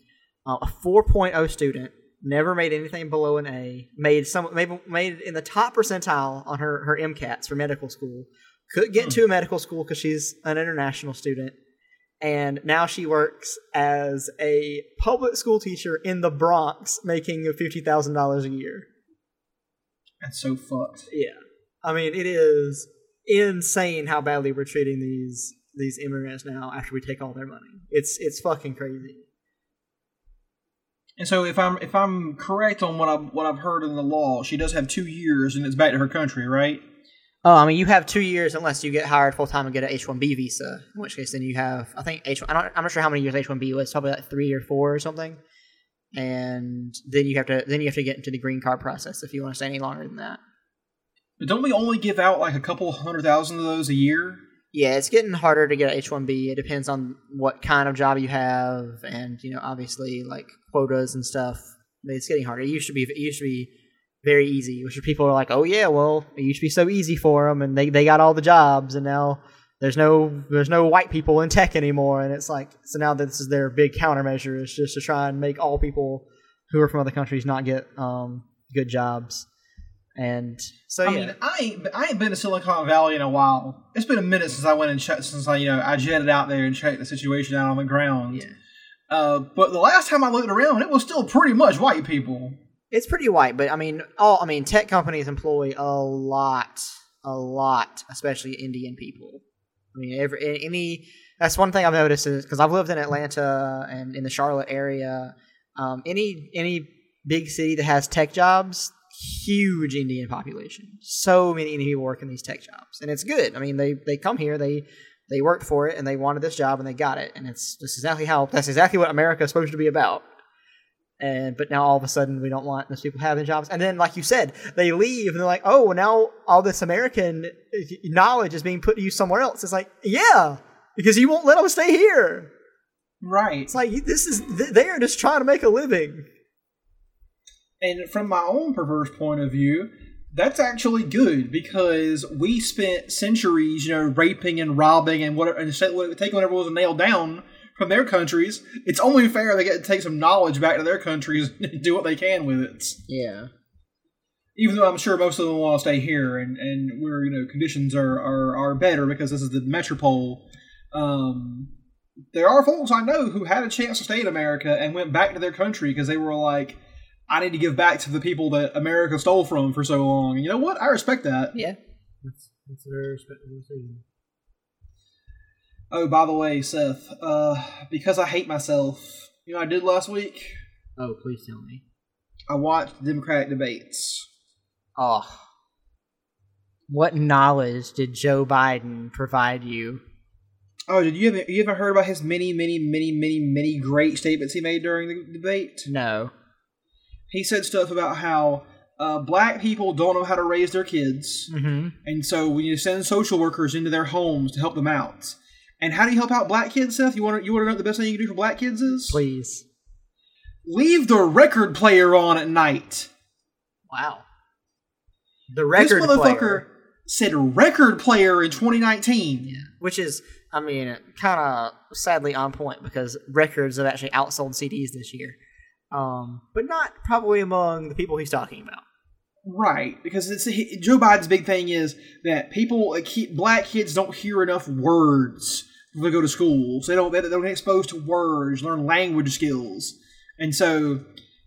uh, a 4.0 student, never made anything below an A, made some made made in the top percentile on her her MCATs for medical school. Couldn't get into a medical school because she's an international student and now she works as a public school teacher in the Bronx, making fifty thousand dollars a year. That's so fucked. Yeah, I mean it is insane how badly we're treating these these immigrants now after we take all their money. It's it's fucking crazy. And so if I'm if I'm correct on what I what I've heard in the law, she does have two years and it's back to her country, right? Oh, I mean, you have two years unless you get hired full time and get an H one B visa. In which case, then you have I think H. I don't, I'm not sure how many years H one B was. Probably like three or four or something. And then you have to then you have to get into the green card process if you want to stay any longer than that. But don't we only give out like a couple hundred thousand of those a year? Yeah, it's getting harder to get H one B. It depends on what kind of job you have, and you know, obviously like quotas and stuff. But it's getting harder. It used to be it used to be very easy, which people are like, oh yeah, well, it used to be so easy for them, and they they got all the jobs, and now there's no there's no white people in tech anymore, and it's like so now this is their big countermeasure is just to try and make all people who are from other countries not get um good jobs, and so I yeah, mean, I ain't I ain't been to Silicon Valley in a while. It's been a minute since I went and checked since I you know I jetted out there and checked the situation out on the ground. yeah, Uh, but the last time I looked around, it was still pretty much white people. it's pretty white. But I mean, all I mean, tech companies employ a lot, a lot, especially Indian people. I mean, every any that's one thing I've noticed is because I've lived in Atlanta and in the Charlotte area. Um, any any big city that has tech jobs, huge Indian population. So many Indian people work in these tech jobs, and it's good. I mean, they they come here, they they worked for it, and they wanted this job, and they got it, and it's that's exactly how that's exactly what America is supposed to be about. And but now all of a sudden we don't want those people having jobs, and then like you said, they leave, and they're like, oh, well, now all this American eh, knowledge is being put to use somewhere else. It's like, yeah, because you won't let them stay here. Right. It's like this is they are just trying to make a living. And from my own perverse point of view, that's actually good because we spent centuries, you know, raping and robbing and whatever, and taking whatever was nailed down from their countries. It's only fair they get to take some knowledge back to their countries and do what they can with it. Yeah. Even though I'm sure most of them want to stay here, and and where you know conditions are are, are better because this is the metropole. Um, there are folks I know who had a chance to stay in America and went back to their country because they were like, I need to give back to the people that America stole from for so long. And you know what? I respect that. Yeah. That's, that's a very respectable decision. Oh, by the way, Seth, uh, because I hate myself, you know what I did last week? Oh, please tell me. I watched Democratic debates. Oh. What knowledge did Joe Biden provide you? Oh, did you ever you ever heard about his many, many, many, many, many great statements he made during the debate? No. He said stuff about how uh, black people don't know how to raise their kids, Mm-hmm. and so we need to send social workers into their homes to help them out. And how do you help out black kids, Seth? You want to you want to know what the best thing you can do for black kids is? Please. Leave the record player on at night. Wow. The record this motherfucker player. said record player in 2019. Yeah. Which is, I mean, kind of sadly on point because records have actually outsold CDs this year. Um, but not probably among the people he's talking about. Right, because it's he, Joe Biden's big thing is that people, like, he, black kids, don't hear enough words when they go to schools. They don't they don't get exposed to words, learn language skills, and so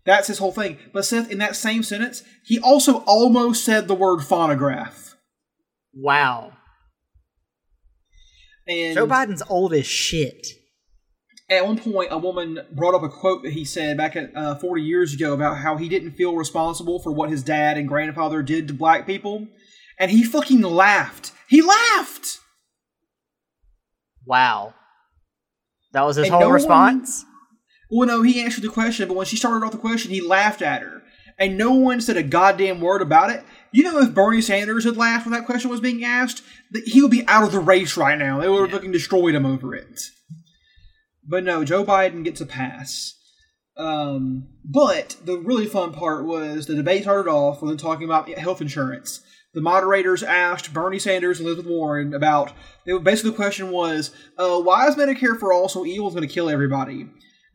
that's his whole thing. But Seth, in that same sentence, he also almost said the word phonograph. Wow. And Joe Biden's old as shit. At one point, a woman brought up a quote that he said back at uh, 40 years ago about how he didn't feel responsible for what his dad and grandfather did to black people, and he fucking laughed. He laughed. Wow. That was his And whole no one- response? Well, no, he answered the question, but when she started off the question, he laughed at her. And no one said a goddamn word about it. You know, if Bernie Sanders had laughed when that question was being asked, he would be out of the race right now. They would have fucking destroyed him over it. But no, Joe Biden gets a pass. Um, but the really fun part was the debate started off with them talking about health insurance. The moderators asked Bernie Sanders and Elizabeth Warren about. Basically, the question was, uh, "Why is Medicare for all so evil? Is going to kill everybody?"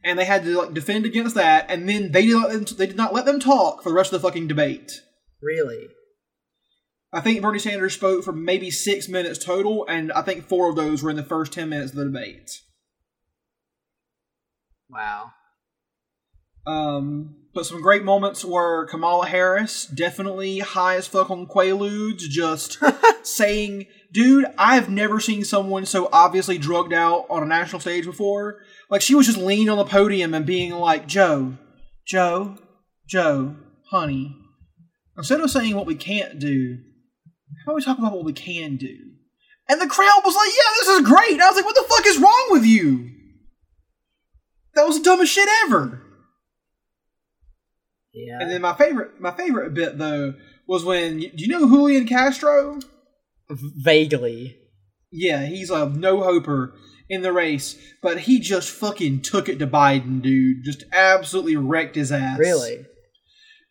And they had to like, defend against that. And then they did, not they did not let them talk for the rest of the fucking debate. Really? I think Bernie Sanders spoke for maybe six minutes total, and I think four of those were in the first ten minutes of the debate. Wow. Um, but some great moments were Kamala Harris, definitely high as fuck on Quaaludes, just saying, dude, I've never seen someone so obviously drugged out on a national stage before. Like, she was just leaning on the podium and being like, Joe, Joe, Joe, honey, instead of saying what we can't do, how about we talk about what we can do? And the crowd was like, yeah, this is great. And I was like, what the fuck is wrong with you? That was the dumbest shit ever. Yeah. And then my favorite, my favorite bit though was when do you know Julian Castro? Vaguely. Yeah, he's a no hoper in the race, but he just fucking took it to Biden, dude. Just absolutely wrecked his ass. Really?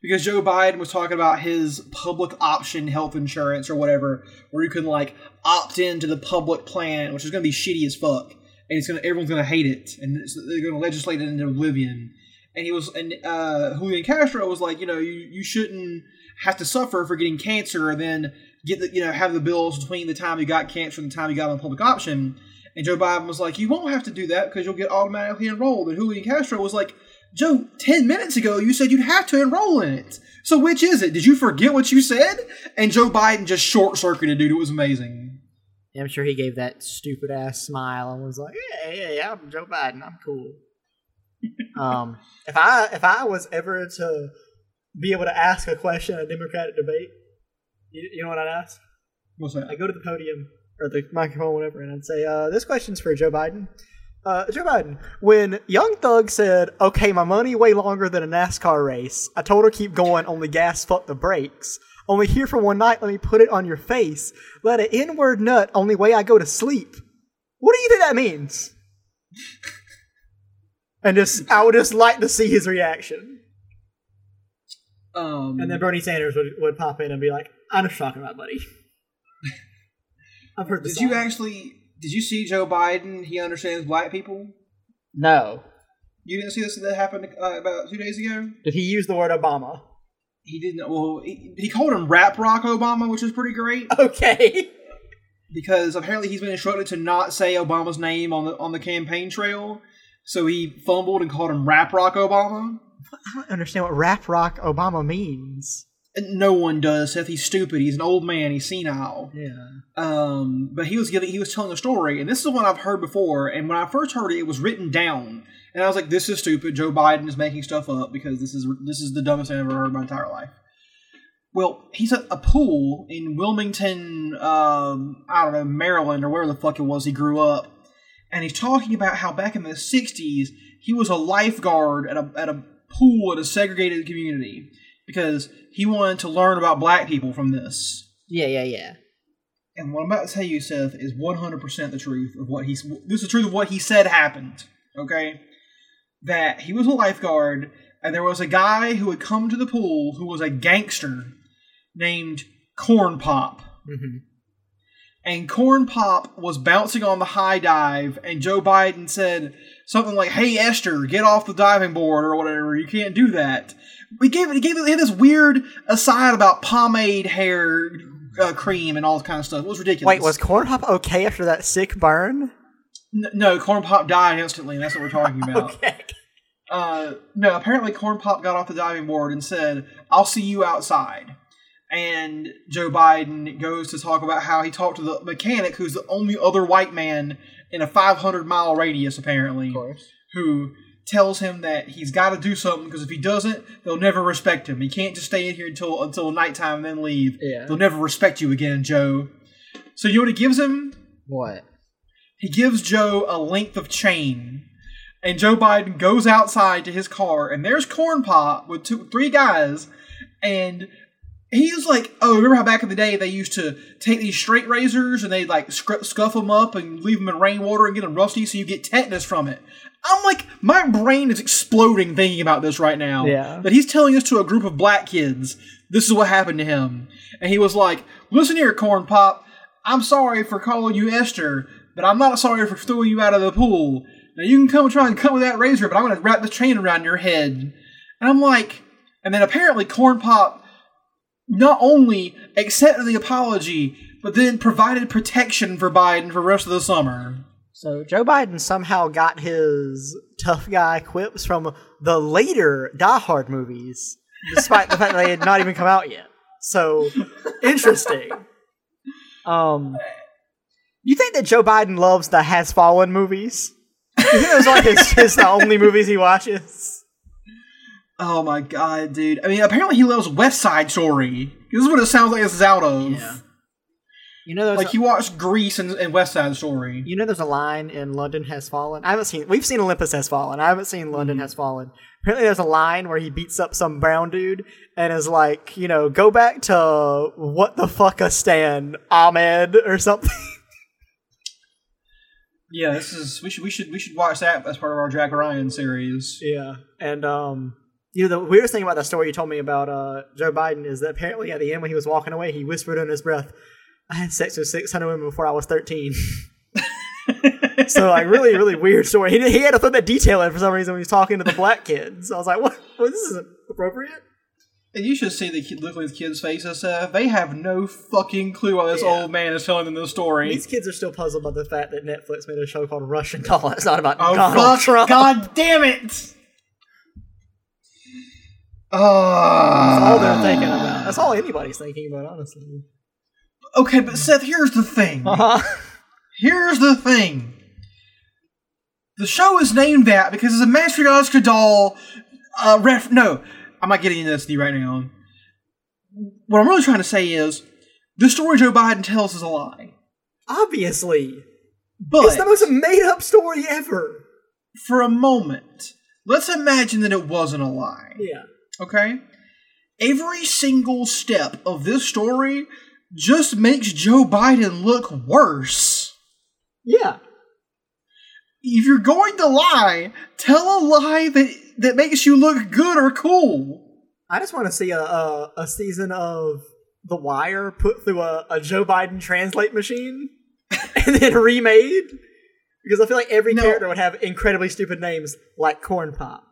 Because Joe Biden was talking about his public option health insurance or whatever, where you can like opt into the public plan, which is going to be shitty as fuck, and it's gonna everyone's gonna hate it, and they're gonna legislate it into oblivion. and he was and uh, Julian Castro was like, you know, you, you shouldn't have to suffer for getting cancer and then get the you know have the bills between the time you got cancer and the time you got on public option. And Joe Biden was like, you won't have to do that because you'll get automatically enrolled. And Julian Castro was like, Joe, ten minutes ago you said you'd have to enroll in it. So which is it? Did you forget what you said? And Joe Biden just short circuited, dude. It was amazing. Yeah, I'm sure he gave that stupid ass smile and was like, "Yeah, yeah, yeah, I'm Joe Biden. I'm cool." um, if I if I was ever to be able to ask a question at a Democratic debate, you, you know what I'd ask? What's that? I go to the podium or the microphone, whatever, and I'd say, uh, "This question's for Joe Biden." Uh, Joe Biden, when Young Thug said, "Okay, my money way longer than a NASCAR race," I told her keep going, only gas fuck the brakes. Only here for one night, let me put it on your face. Let an N-word nut, only way I go to sleep. What do you think that means? and just, I would just like to see his reaction. Um, And then Bernie Sanders would, would pop in and be like, "I'm just talking about buddy." I've heard this. did you actually? Did you see Joe Biden? He understands black people. No. You didn't see this that happened uh, about two days ago. Did he use the word Obama? He didn't. Well, he, he called him Rap Rock Obama, which is pretty great Okay. because apparently he's been instructed to not say Obama's name on the on the campaign trail. So he fumbled and called him Rap Rock Obama. I don't understand what rap rock Obama means. No one does. Seth, he's stupid. He's an old man. He's senile. Yeah. Um, but he was giving, he was telling a story, and this is one I've heard before. And when I first heard it, it was written down, and I was like, "This is stupid. Joe Biden is making stuff up because this is this is the dumbest thing I've ever heard in my entire life." Well, he's at a pool in Wilmington, um, I don't know, Maryland or where the fuck it was he grew up, and he's talking about how back in the '60s he was a lifeguard at a at a pool in a segregated community because he wanted to learn about black people from this. Yeah, yeah, yeah. And what I'm about to tell you, Seth, is 100% the truth of what he's. This is the truth of what he said happened. Okay, that he was a lifeguard, and there was a guy who had come to the pool who was a gangster named Corn Pop. Mm-hmm. And Corn Pop was bouncing on the high dive, and Joe Biden said something like, "Hey Esther, get off the diving board or whatever. You can't do that." We gave he gave he had this weird aside about pomade hair uh, cream and all this kind of stuff. It was ridiculous. Wait, was Corn Pop okay after that sick burn? N- no, Corn Pop died instantly. and That's what we're talking about. Okay. uh, no, apparently Corn Pop got off the diving board and said, "I'll see you outside." And Joe Biden goes to talk about how he talked to the mechanic, who's the only other white man in a 500 mile radius, apparently, Of course. who tells him that he's got to do something because if he doesn't, they'll never respect him. He can't just stay in here until until nighttime and then leave. Yeah. They'll never respect you again, Joe. So you know he gives him? What? He gives Joe a length of chain. And Joe Biden goes outside to his car, and there's Corn Pop with two, three guys, and he's like, "Oh, remember how back in the day they used to take these straight razors and they like scr- scuff them up and leave them in rainwater and get them rusty so you get tetanus from it." I'm like, my brain is exploding thinking about this right now. Yeah. That he's telling this to a group of black kids. This is what happened to him, and he was like, "Listen here, Corn Pop. I'm sorry for calling you Esther, but I'm not sorry for throwing you out of the pool. Now you can come and try and cut with that razor, but I'm going to wrap the chain around your head." And I'm like, and then apparently Corn Pop not only accepted the apology, but then provided protection for Biden for the rest of the summer. So Joe Biden somehow got his tough guy quips from the later Die Hard movies, despite the fact that they had not even come out yet. So interesting. Um, you think that Joe Biden loves the Has Fallen movies? You think those are like his, his the only movies he watches? Oh my god, dude! I mean, apparently he loves West Side Story. This is what it sounds like this is out of. Yeah. You know, Like a, he watched Grease and, and West Side Story. you know, there's a line in London Has Fallen. I haven't seen. We've seen Olympus Has Fallen. I haven't seen London Has Fallen. Apparently, there's a line where he beats up some brown dude and is like, you know, go back to what the fuck a stand, Ahmed or something. Yeah, this is we should we should we should watch that as part of our Jack Ryan series. Yeah, and um, you know, the weirdest thing about that story you told me about uh Joe Biden is that apparently at the end when he was walking away, he whispered under his breath, "I had sex with 600 women before I was 13." So like really, really weird story. He, he had to throw that detail in for some reason when he was talking to the black kids. I was like, what? Well, this isn't appropriate. And you should see the kid, look at these kids' faces. Uh, they have no fucking clue why this Yeah. old man is telling them this story. These kids are still puzzled by the fact that Netflix made a show called Russian Doll. It's not about oh Donald fuck! Trump. God damn it! That's all they're thinking about. That's all anybody's thinking about, honestly. Okay, but Seth, here's the thing. Uh-huh. Here's the thing. The show is named that because it's a matryoshka doll. Uh, ref. No, I'm not getting into this right now. What I'm really trying to say is, the story Joe Biden tells is a lie. Obviously. But It's the most made up story ever. for a moment, let's imagine that it wasn't a lie. Yeah. Okay? Every single step of this story just makes Joe Biden look worse. Yeah. If you're going to lie, tell a lie that, that makes you look good or cool. I just want to see a, a, a season of The Wire put through a, a Joe Biden translate machine and then remade. Because I feel like every No. character would have incredibly stupid names like Corn Pop.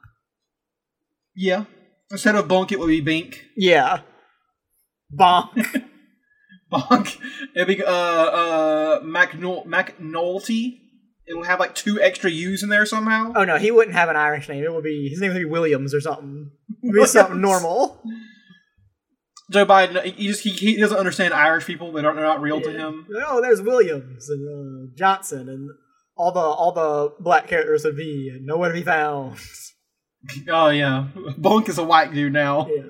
Yeah. Instead of bonk, it would be Bink. Yeah. Bonk. Bonk. It'd be uh, uh, McNul- McNulty. It'll have like two extra U's in there somehow. oh no, he wouldn't have an Irish name. It would be his name would be Williams or something. It would be something normal. Joe Biden, he just he, he doesn't understand Irish people. They don't, they're not real to him. Oh, there's Williams and uh, Johnson and all the all the black characters would be nowhere to be found. Oh yeah, Bunk is a white dude now. Yeah.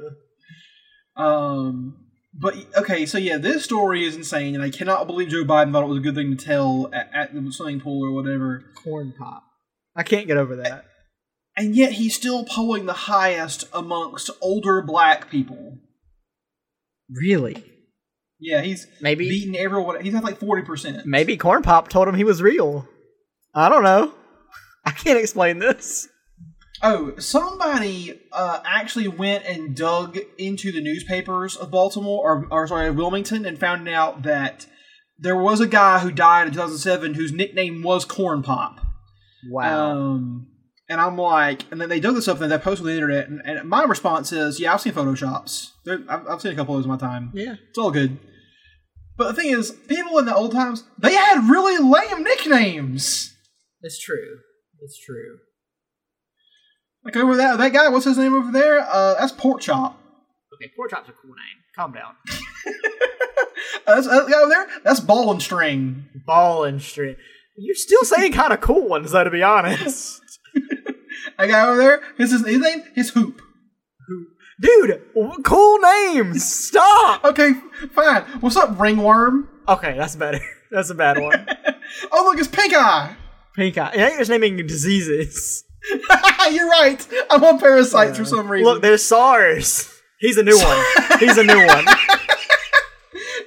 Um, but okay, so yeah, this story is insane, and I cannot believe Joe Biden thought it was a good thing to tell at, at the swimming pool or whatever. Corn Pop. I can't get over that. And yet he's still polling the highest amongst older black people. Really? Yeah, he's Maybe beaten everyone. He's at like forty percent. maybe Corn Pop told him he was real. I don't know. I can't explain this. Oh, somebody uh, actually went and dug into the newspapers of Baltimore, or, or sorry, of Wilmington, and found out that there was a guy who died in 2007 whose nickname was Corn Pop. Wow. Um, and I'm like, and then they dug this up and they posted on the internet, and, and my response is, yeah, I've seen photoshops. There, I've, I've seen a couple of those in my time. yeah. It's all good. But the thing is, people in the old times, they had really lame nicknames. It's true. It's true. Like over that that guy, what's his name over there? Uh, that's Pork Chop. Okay, Pork Chop's a cool name. Calm down. Uh, that's, that guy over there, that's Ball and String. Ball and string. You're still saying kind of cool ones, though, to be honest. That guy over there, his, his, his name is Hoop. Dude, w- cool names. Stop. Okay, fine. What's up, Ringworm? Okay, that's better. That's a bad one. Oh, look, it's Pink Eye. Pink eye. Yeah, you're just naming diseases. You're right. I'm on parasites for some reason. Look, there's SARS. He's a new one. He's a new one.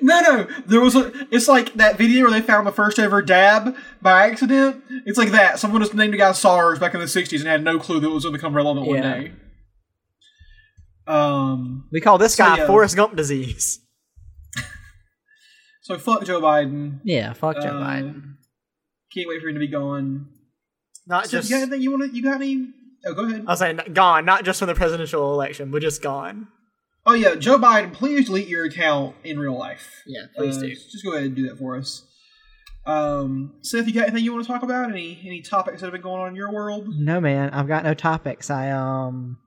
No, no. There was a. It's like that video where they found the first ever dab by accident. It's like that. Someone just named a guy SARS back in the '60s and had no clue that it was going to become relevant one day. Um. We call this So, guy yeah. Forrest Gump disease. So fuck Joe Biden. Yeah, fuck Joe Uh, Biden. Can't wait for him to be gone. Not So, just. you got anything you want to? You got any? Oh, go ahead. I was saying gone, not just from the presidential election, but just gone. Oh yeah, Joe Biden. Please delete your account in real life. Yeah, please Uh, do. Just go ahead and do that for us. Um, Seth, you got anything you want to talk about? Any any topics that have been going on in your world? No, man, I've got no topics. I um,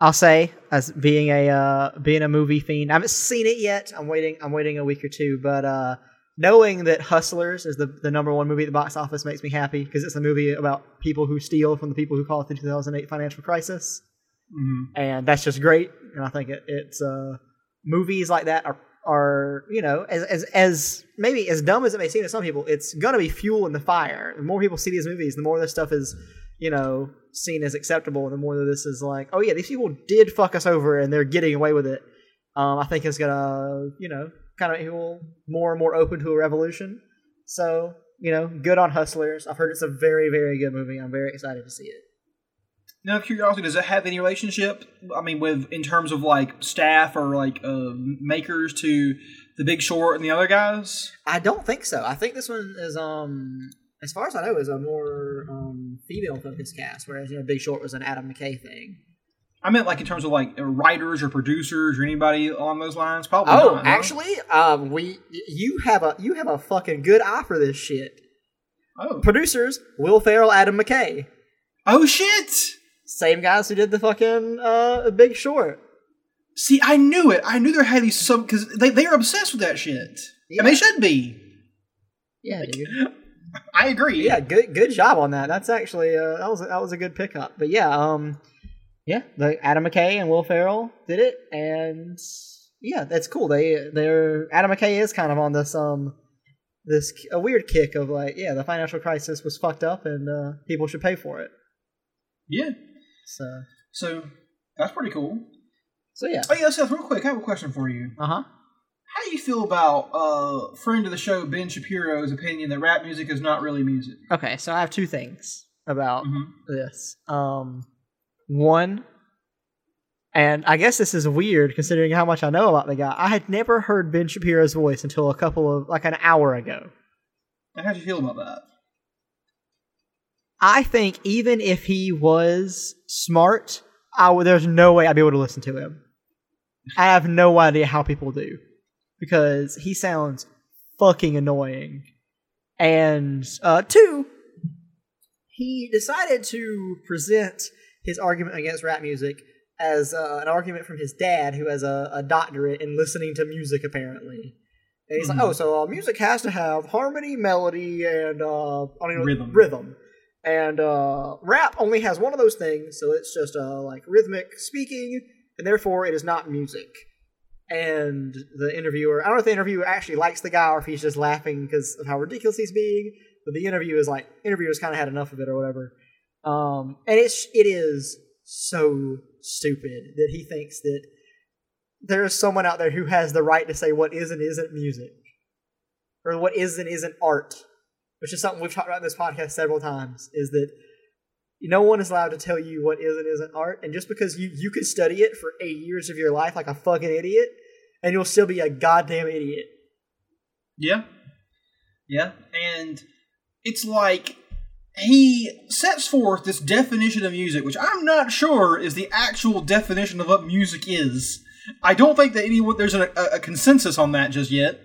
I'll say as being a uh, being a movie fiend, I haven't seen it yet. I'm waiting. I'm waiting a week or two, but uh, knowing that Hustlers is the the number one movie at the box office makes me happy because it's a movie about people who steal from the people who caused the 2008 financial crisis, Mhm. and that's just great. And I think it, it's uh, movies like that are are you know as as as maybe as dumb as it may seem to some people, it's gonna be fuel in the fire. The more people see these movies, the more this stuff is you know seen as acceptable, and the more that this is like, oh yeah, these people did fuck us over, and they're getting away with it. Um, I think it's gonna you know kind of more and more open to a revolution. So you know, good on Hustlers. I've heard it's a very very good movie. I'm very excited to see it. Now, curiosity, does it have any relationship? I mean, with in terms of like staff or like uh, makers to The Big Short and the other guys? I don't think so. I think this one is um as far as I know, is a more um, female focused cast, whereas you know Big Short was an Adam McKay thing. I meant like in terms of like writers or producers or anybody along those lines. Probably. Oh, not, actually, um, we you have a you have a fucking good eye for this shit. Oh. Producers: Will Ferrell, Adam McKay, Oh shit! same guys who did the fucking uh, Big Short. See, I knew it. I knew there had to be some because they they are obsessed with that shit, and they should be. Yeah, dude. I agree. yeah, good good job on that. That's actually uh, that was that was a good pickup. But yeah, um, yeah, the Adam McKay and Will Ferrell did it, and yeah, that's cool. They they're Adam McKay is kind of on this um this a weird kick of like yeah, the financial crisis was fucked up, and uh, people should pay for it. Yeah. So So that's pretty cool. so yeah, Oh yeah, Seth. Real quick, I have a question for you. uh huh. How do you feel about uh friend of the show Ben Shapiro's opinion that rap music is not really music? Okay, so I have two things about Mhm. this. Um, one, and I guess this is weird considering how much I know about the guy. I had never heard Ben Shapiro's voice until a couple of like an hour ago. How do you feel about that? I think even if he was smart, I there's no way I'd be able to listen to him. I have no idea how people do because he sounds fucking annoying. And uh, two, he decided to present his argument against rap music as uh, an argument from his dad, who has a, a doctorate in listening to music, apparently. And he's Mhm. like, "Oh, so uh, music has to have harmony, melody, and uh, I don't know, Rhythm. Rhythm. And uh, rap only has one of those things, so it's just uh, like rhythmic speaking, and therefore it is not music." And the interviewer, I don't know if the interviewer actually likes the guy or if he's just laughing because of how ridiculous he's being. But the interview is like, interviewers kind of had enough of it or whatever. Um, and it's it is so stupid that he thinks that there is someone out there who has the right to say what is and isn't music, or what is and isn't art, which is something we've talked about in this podcast several times. Is that no one is allowed to tell you what is and isn't art, and just because you you could study it for eight years of your life like a fucking idiot, and you'll still be a goddamn idiot. Yeah. Yeah. And it's like he sets forth this definition of music, which I'm not sure is the actual definition of what music is. I don't think that anyone there's a, a, a consensus on that just yet.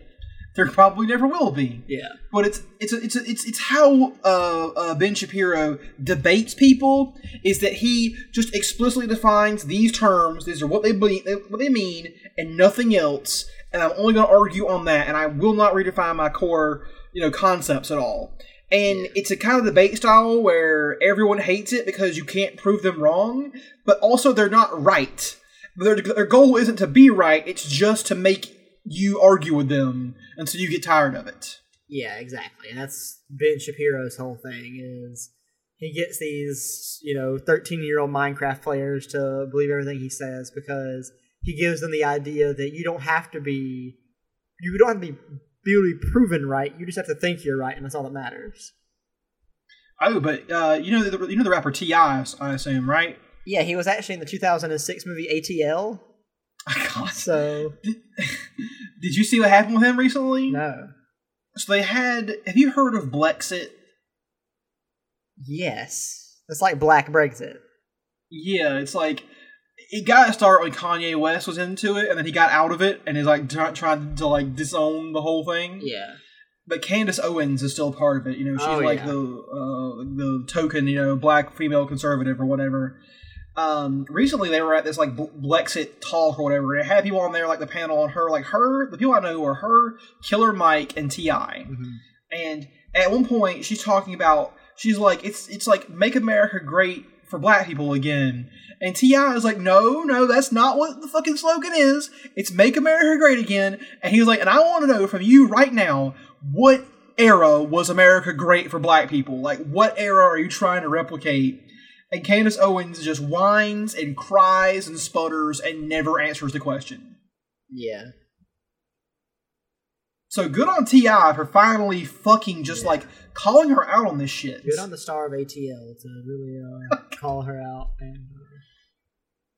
There probably never will be. Yeah. But it's it's it's it's it's how uh, uh, Ben Shapiro debates people is that he just explicitly defines these terms. These are what they be, what they mean, and nothing else. And I'm only going to argue on that, and I will not redefine my core you know concepts at all. And it's a kind of debate style where everyone hates it because you can't prove them wrong, but also they're not right. Their, their goal isn't to be right; it's just to make you argue with them until you get tired of it. Yeah, exactly. And that's Ben Shapiro's whole thing is he gets these, you know, 13-year-old Minecraft players to believe everything he says because he gives them the idea that you don't have to be you don't have to be be proven right. You just have to think you're right and that's all that matters. Oh, but uh, you know the you know the rapper T.I., I assume, right? Yeah, he was actually in the 2006 movie ATL. God. So, Did you see what happened with him recently? no. So they had. Have you heard of Blexit? Yes. It's like Black Brexit. Yeah, it's like it got a start when Kanye West was into it, and then he got out of it, and is like try, trying to like disown the whole thing. Yeah. But Candace Owens is still part of it. You know, she's Oh, like yeah. the uh, the token, you know, black female conservative or whatever. Um, recently they were at this like Bl- Blexit talk or whatever, and it had people on there like the panel on her, like her, the people I know are her, Killer Mike, and Ti. And at one point, she's talking about she's like it's it's like make America great for black people again. And T.I. is like, no, no, that's not what the fucking slogan is. It's make America great again. And he was like, and I want to know from you right now, what era was America great for black people? Like, what era are you trying to replicate? And Candace Owens just whines and cries and sputters and never answers the question. Yeah. So good on T.I. for finally fucking just like calling her out on this shit. Good on the star of ATL to really uh, call her out and uh,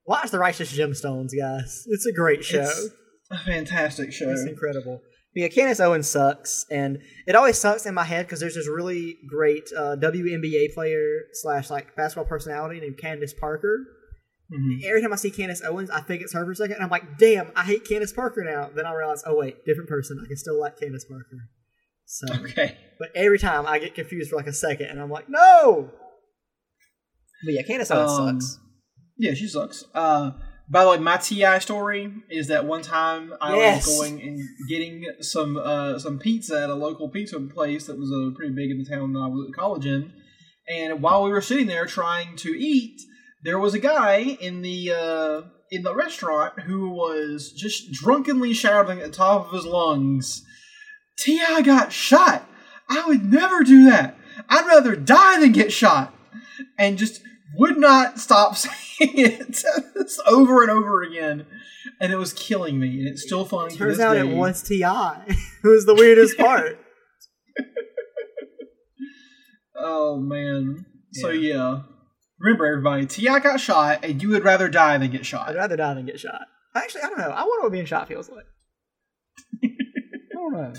watch the Righteous Gemstones, guys. It's a great show. It's a fantastic show. It's incredible. Yeah, Candace Owens sucks, and it always sucks in my head because there's this really great uh, WNBA player slash like basketball personality named Candace Parker. Mhm. Every time I see Candace Owens, I think it's her for a second, and I'm like, damn, I hate Candace Parker now. Then I realize, oh wait, different person. I can still like Candace Parker. So, Okay. but every time I get confused for like a second, and I'm like, no. But yeah, Candace Owens Um, sucks. Yeah, she sucks. Uh, by the way, my T.I. story is that one time I Yes. was going and getting some uh, some pizza at a local pizza place that was uh, pretty big in the town that I was at college in, and while we were sitting there trying to eat, there was a guy in the uh, in the restaurant who was just drunkenly shouting at the top of his lungs, "T.I. got shot! I would never do that. I'd rather die than get shot." And just would not stop saying it over and over again, and it was killing me. And it's still funny. to Turns this out day. it was Ti. it was the weirdest part. Oh man. So yeah, remember everybody. T.I got shot, and you would rather die than get shot. I'd rather die than get shot. Actually, I don't know. I wonder what being shot feels like. I don't know.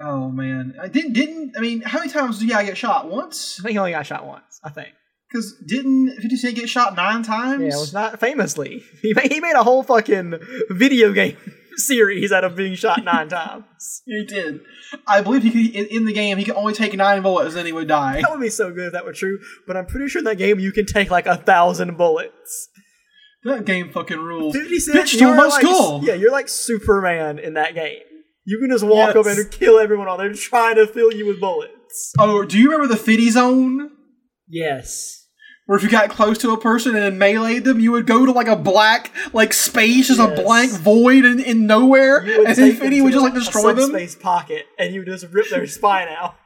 Oh man, I didn't didn't. I mean, how many times did T.I get shot? Once? I think he only got shot once. I think. Because didn't Fifty Cent get shot nine times? Yeah, it was not famously. He made, he made a whole fucking video game series out of being shot nine times. He did. I believe he could, in, in the game he could only take nine bullets and he would die. That would be so good if that were true. But I'm pretty sure in that game you can take like a thousand bullets. That game fucking rules. Fifty Cent, Bitch stole you're like. Yeah, you're like Superman in that game. You can just walk Yes. up and kill everyone while they're trying to fill you with bullets. Oh, do you remember the Fitty Zone? Yes. Where if you got close to a person and then meleeed them, you would go to like a black like space, just a blank void in, in nowhere, and then take them Fitty to, would just like a destroy them. subspace pocket and you just rip their spine out.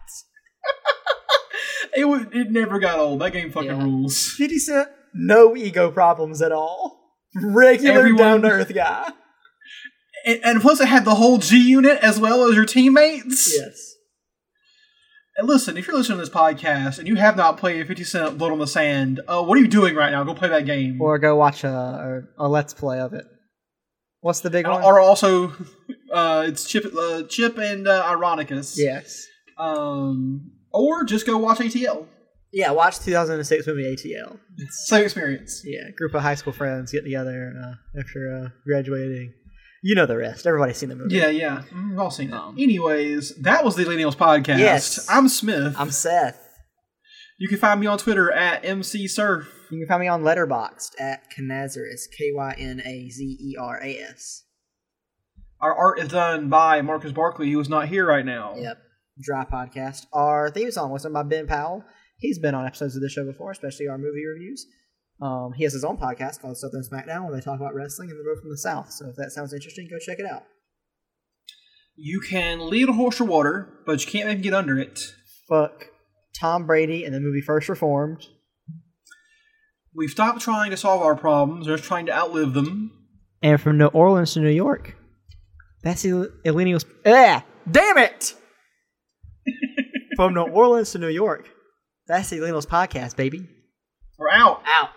It would. It never got old. That game fucking Yeah. rules. 50 Cent, no ego problems at all. Regular down to earth guy. And, and plus, it had the whole G unit as well as your teammates. Yes. And listen, if you're listening to this podcast and you have not played 50 Cent Blood on the Sand, uh, what are you doing right now? Go play that game. Or go watch a, a, a let's play of it. What's the big one? or also, uh, it's Chip, uh, Chip and uh, Ironicus. yes. Um, or just go watch ATL. Yeah, watch 2006 movie ATL. Same experience. Yeah, group of high school friends get together uh, after uh, graduating. You know the rest. Everybody's seen the movie. Yeah, yeah. We've all seen it. Um, Anyways, that was the Millennials Podcast. Yes. I'm Smith. I'm Seth. you can find me on Twitter at MCSurf. You can find me on Letterboxd at Kynazeras, K Y N A Z E R A S. Our art is done by Marcus Barkley, who is not here right now. Yep. Dry Podcast. Our theme song was done by Ben Powell. He's been on episodes of the show before, especially our movie reviews. Um, he has his own podcast called Southern Smackdown where they talk about wrestling and the road from the South. So if that sounds interesting, go check it out. You can lead a horse to water, but you can't make him get under it. Fuck Tom Brady and the movie First Reformed. We've stopped trying to solve our problems. We're just trying to outlive them. And from New Orleans to New York, that's Il- Illenials. Ah, damn it! from New Orleans to New York, that's the Illenials podcast, baby. We're out. Out.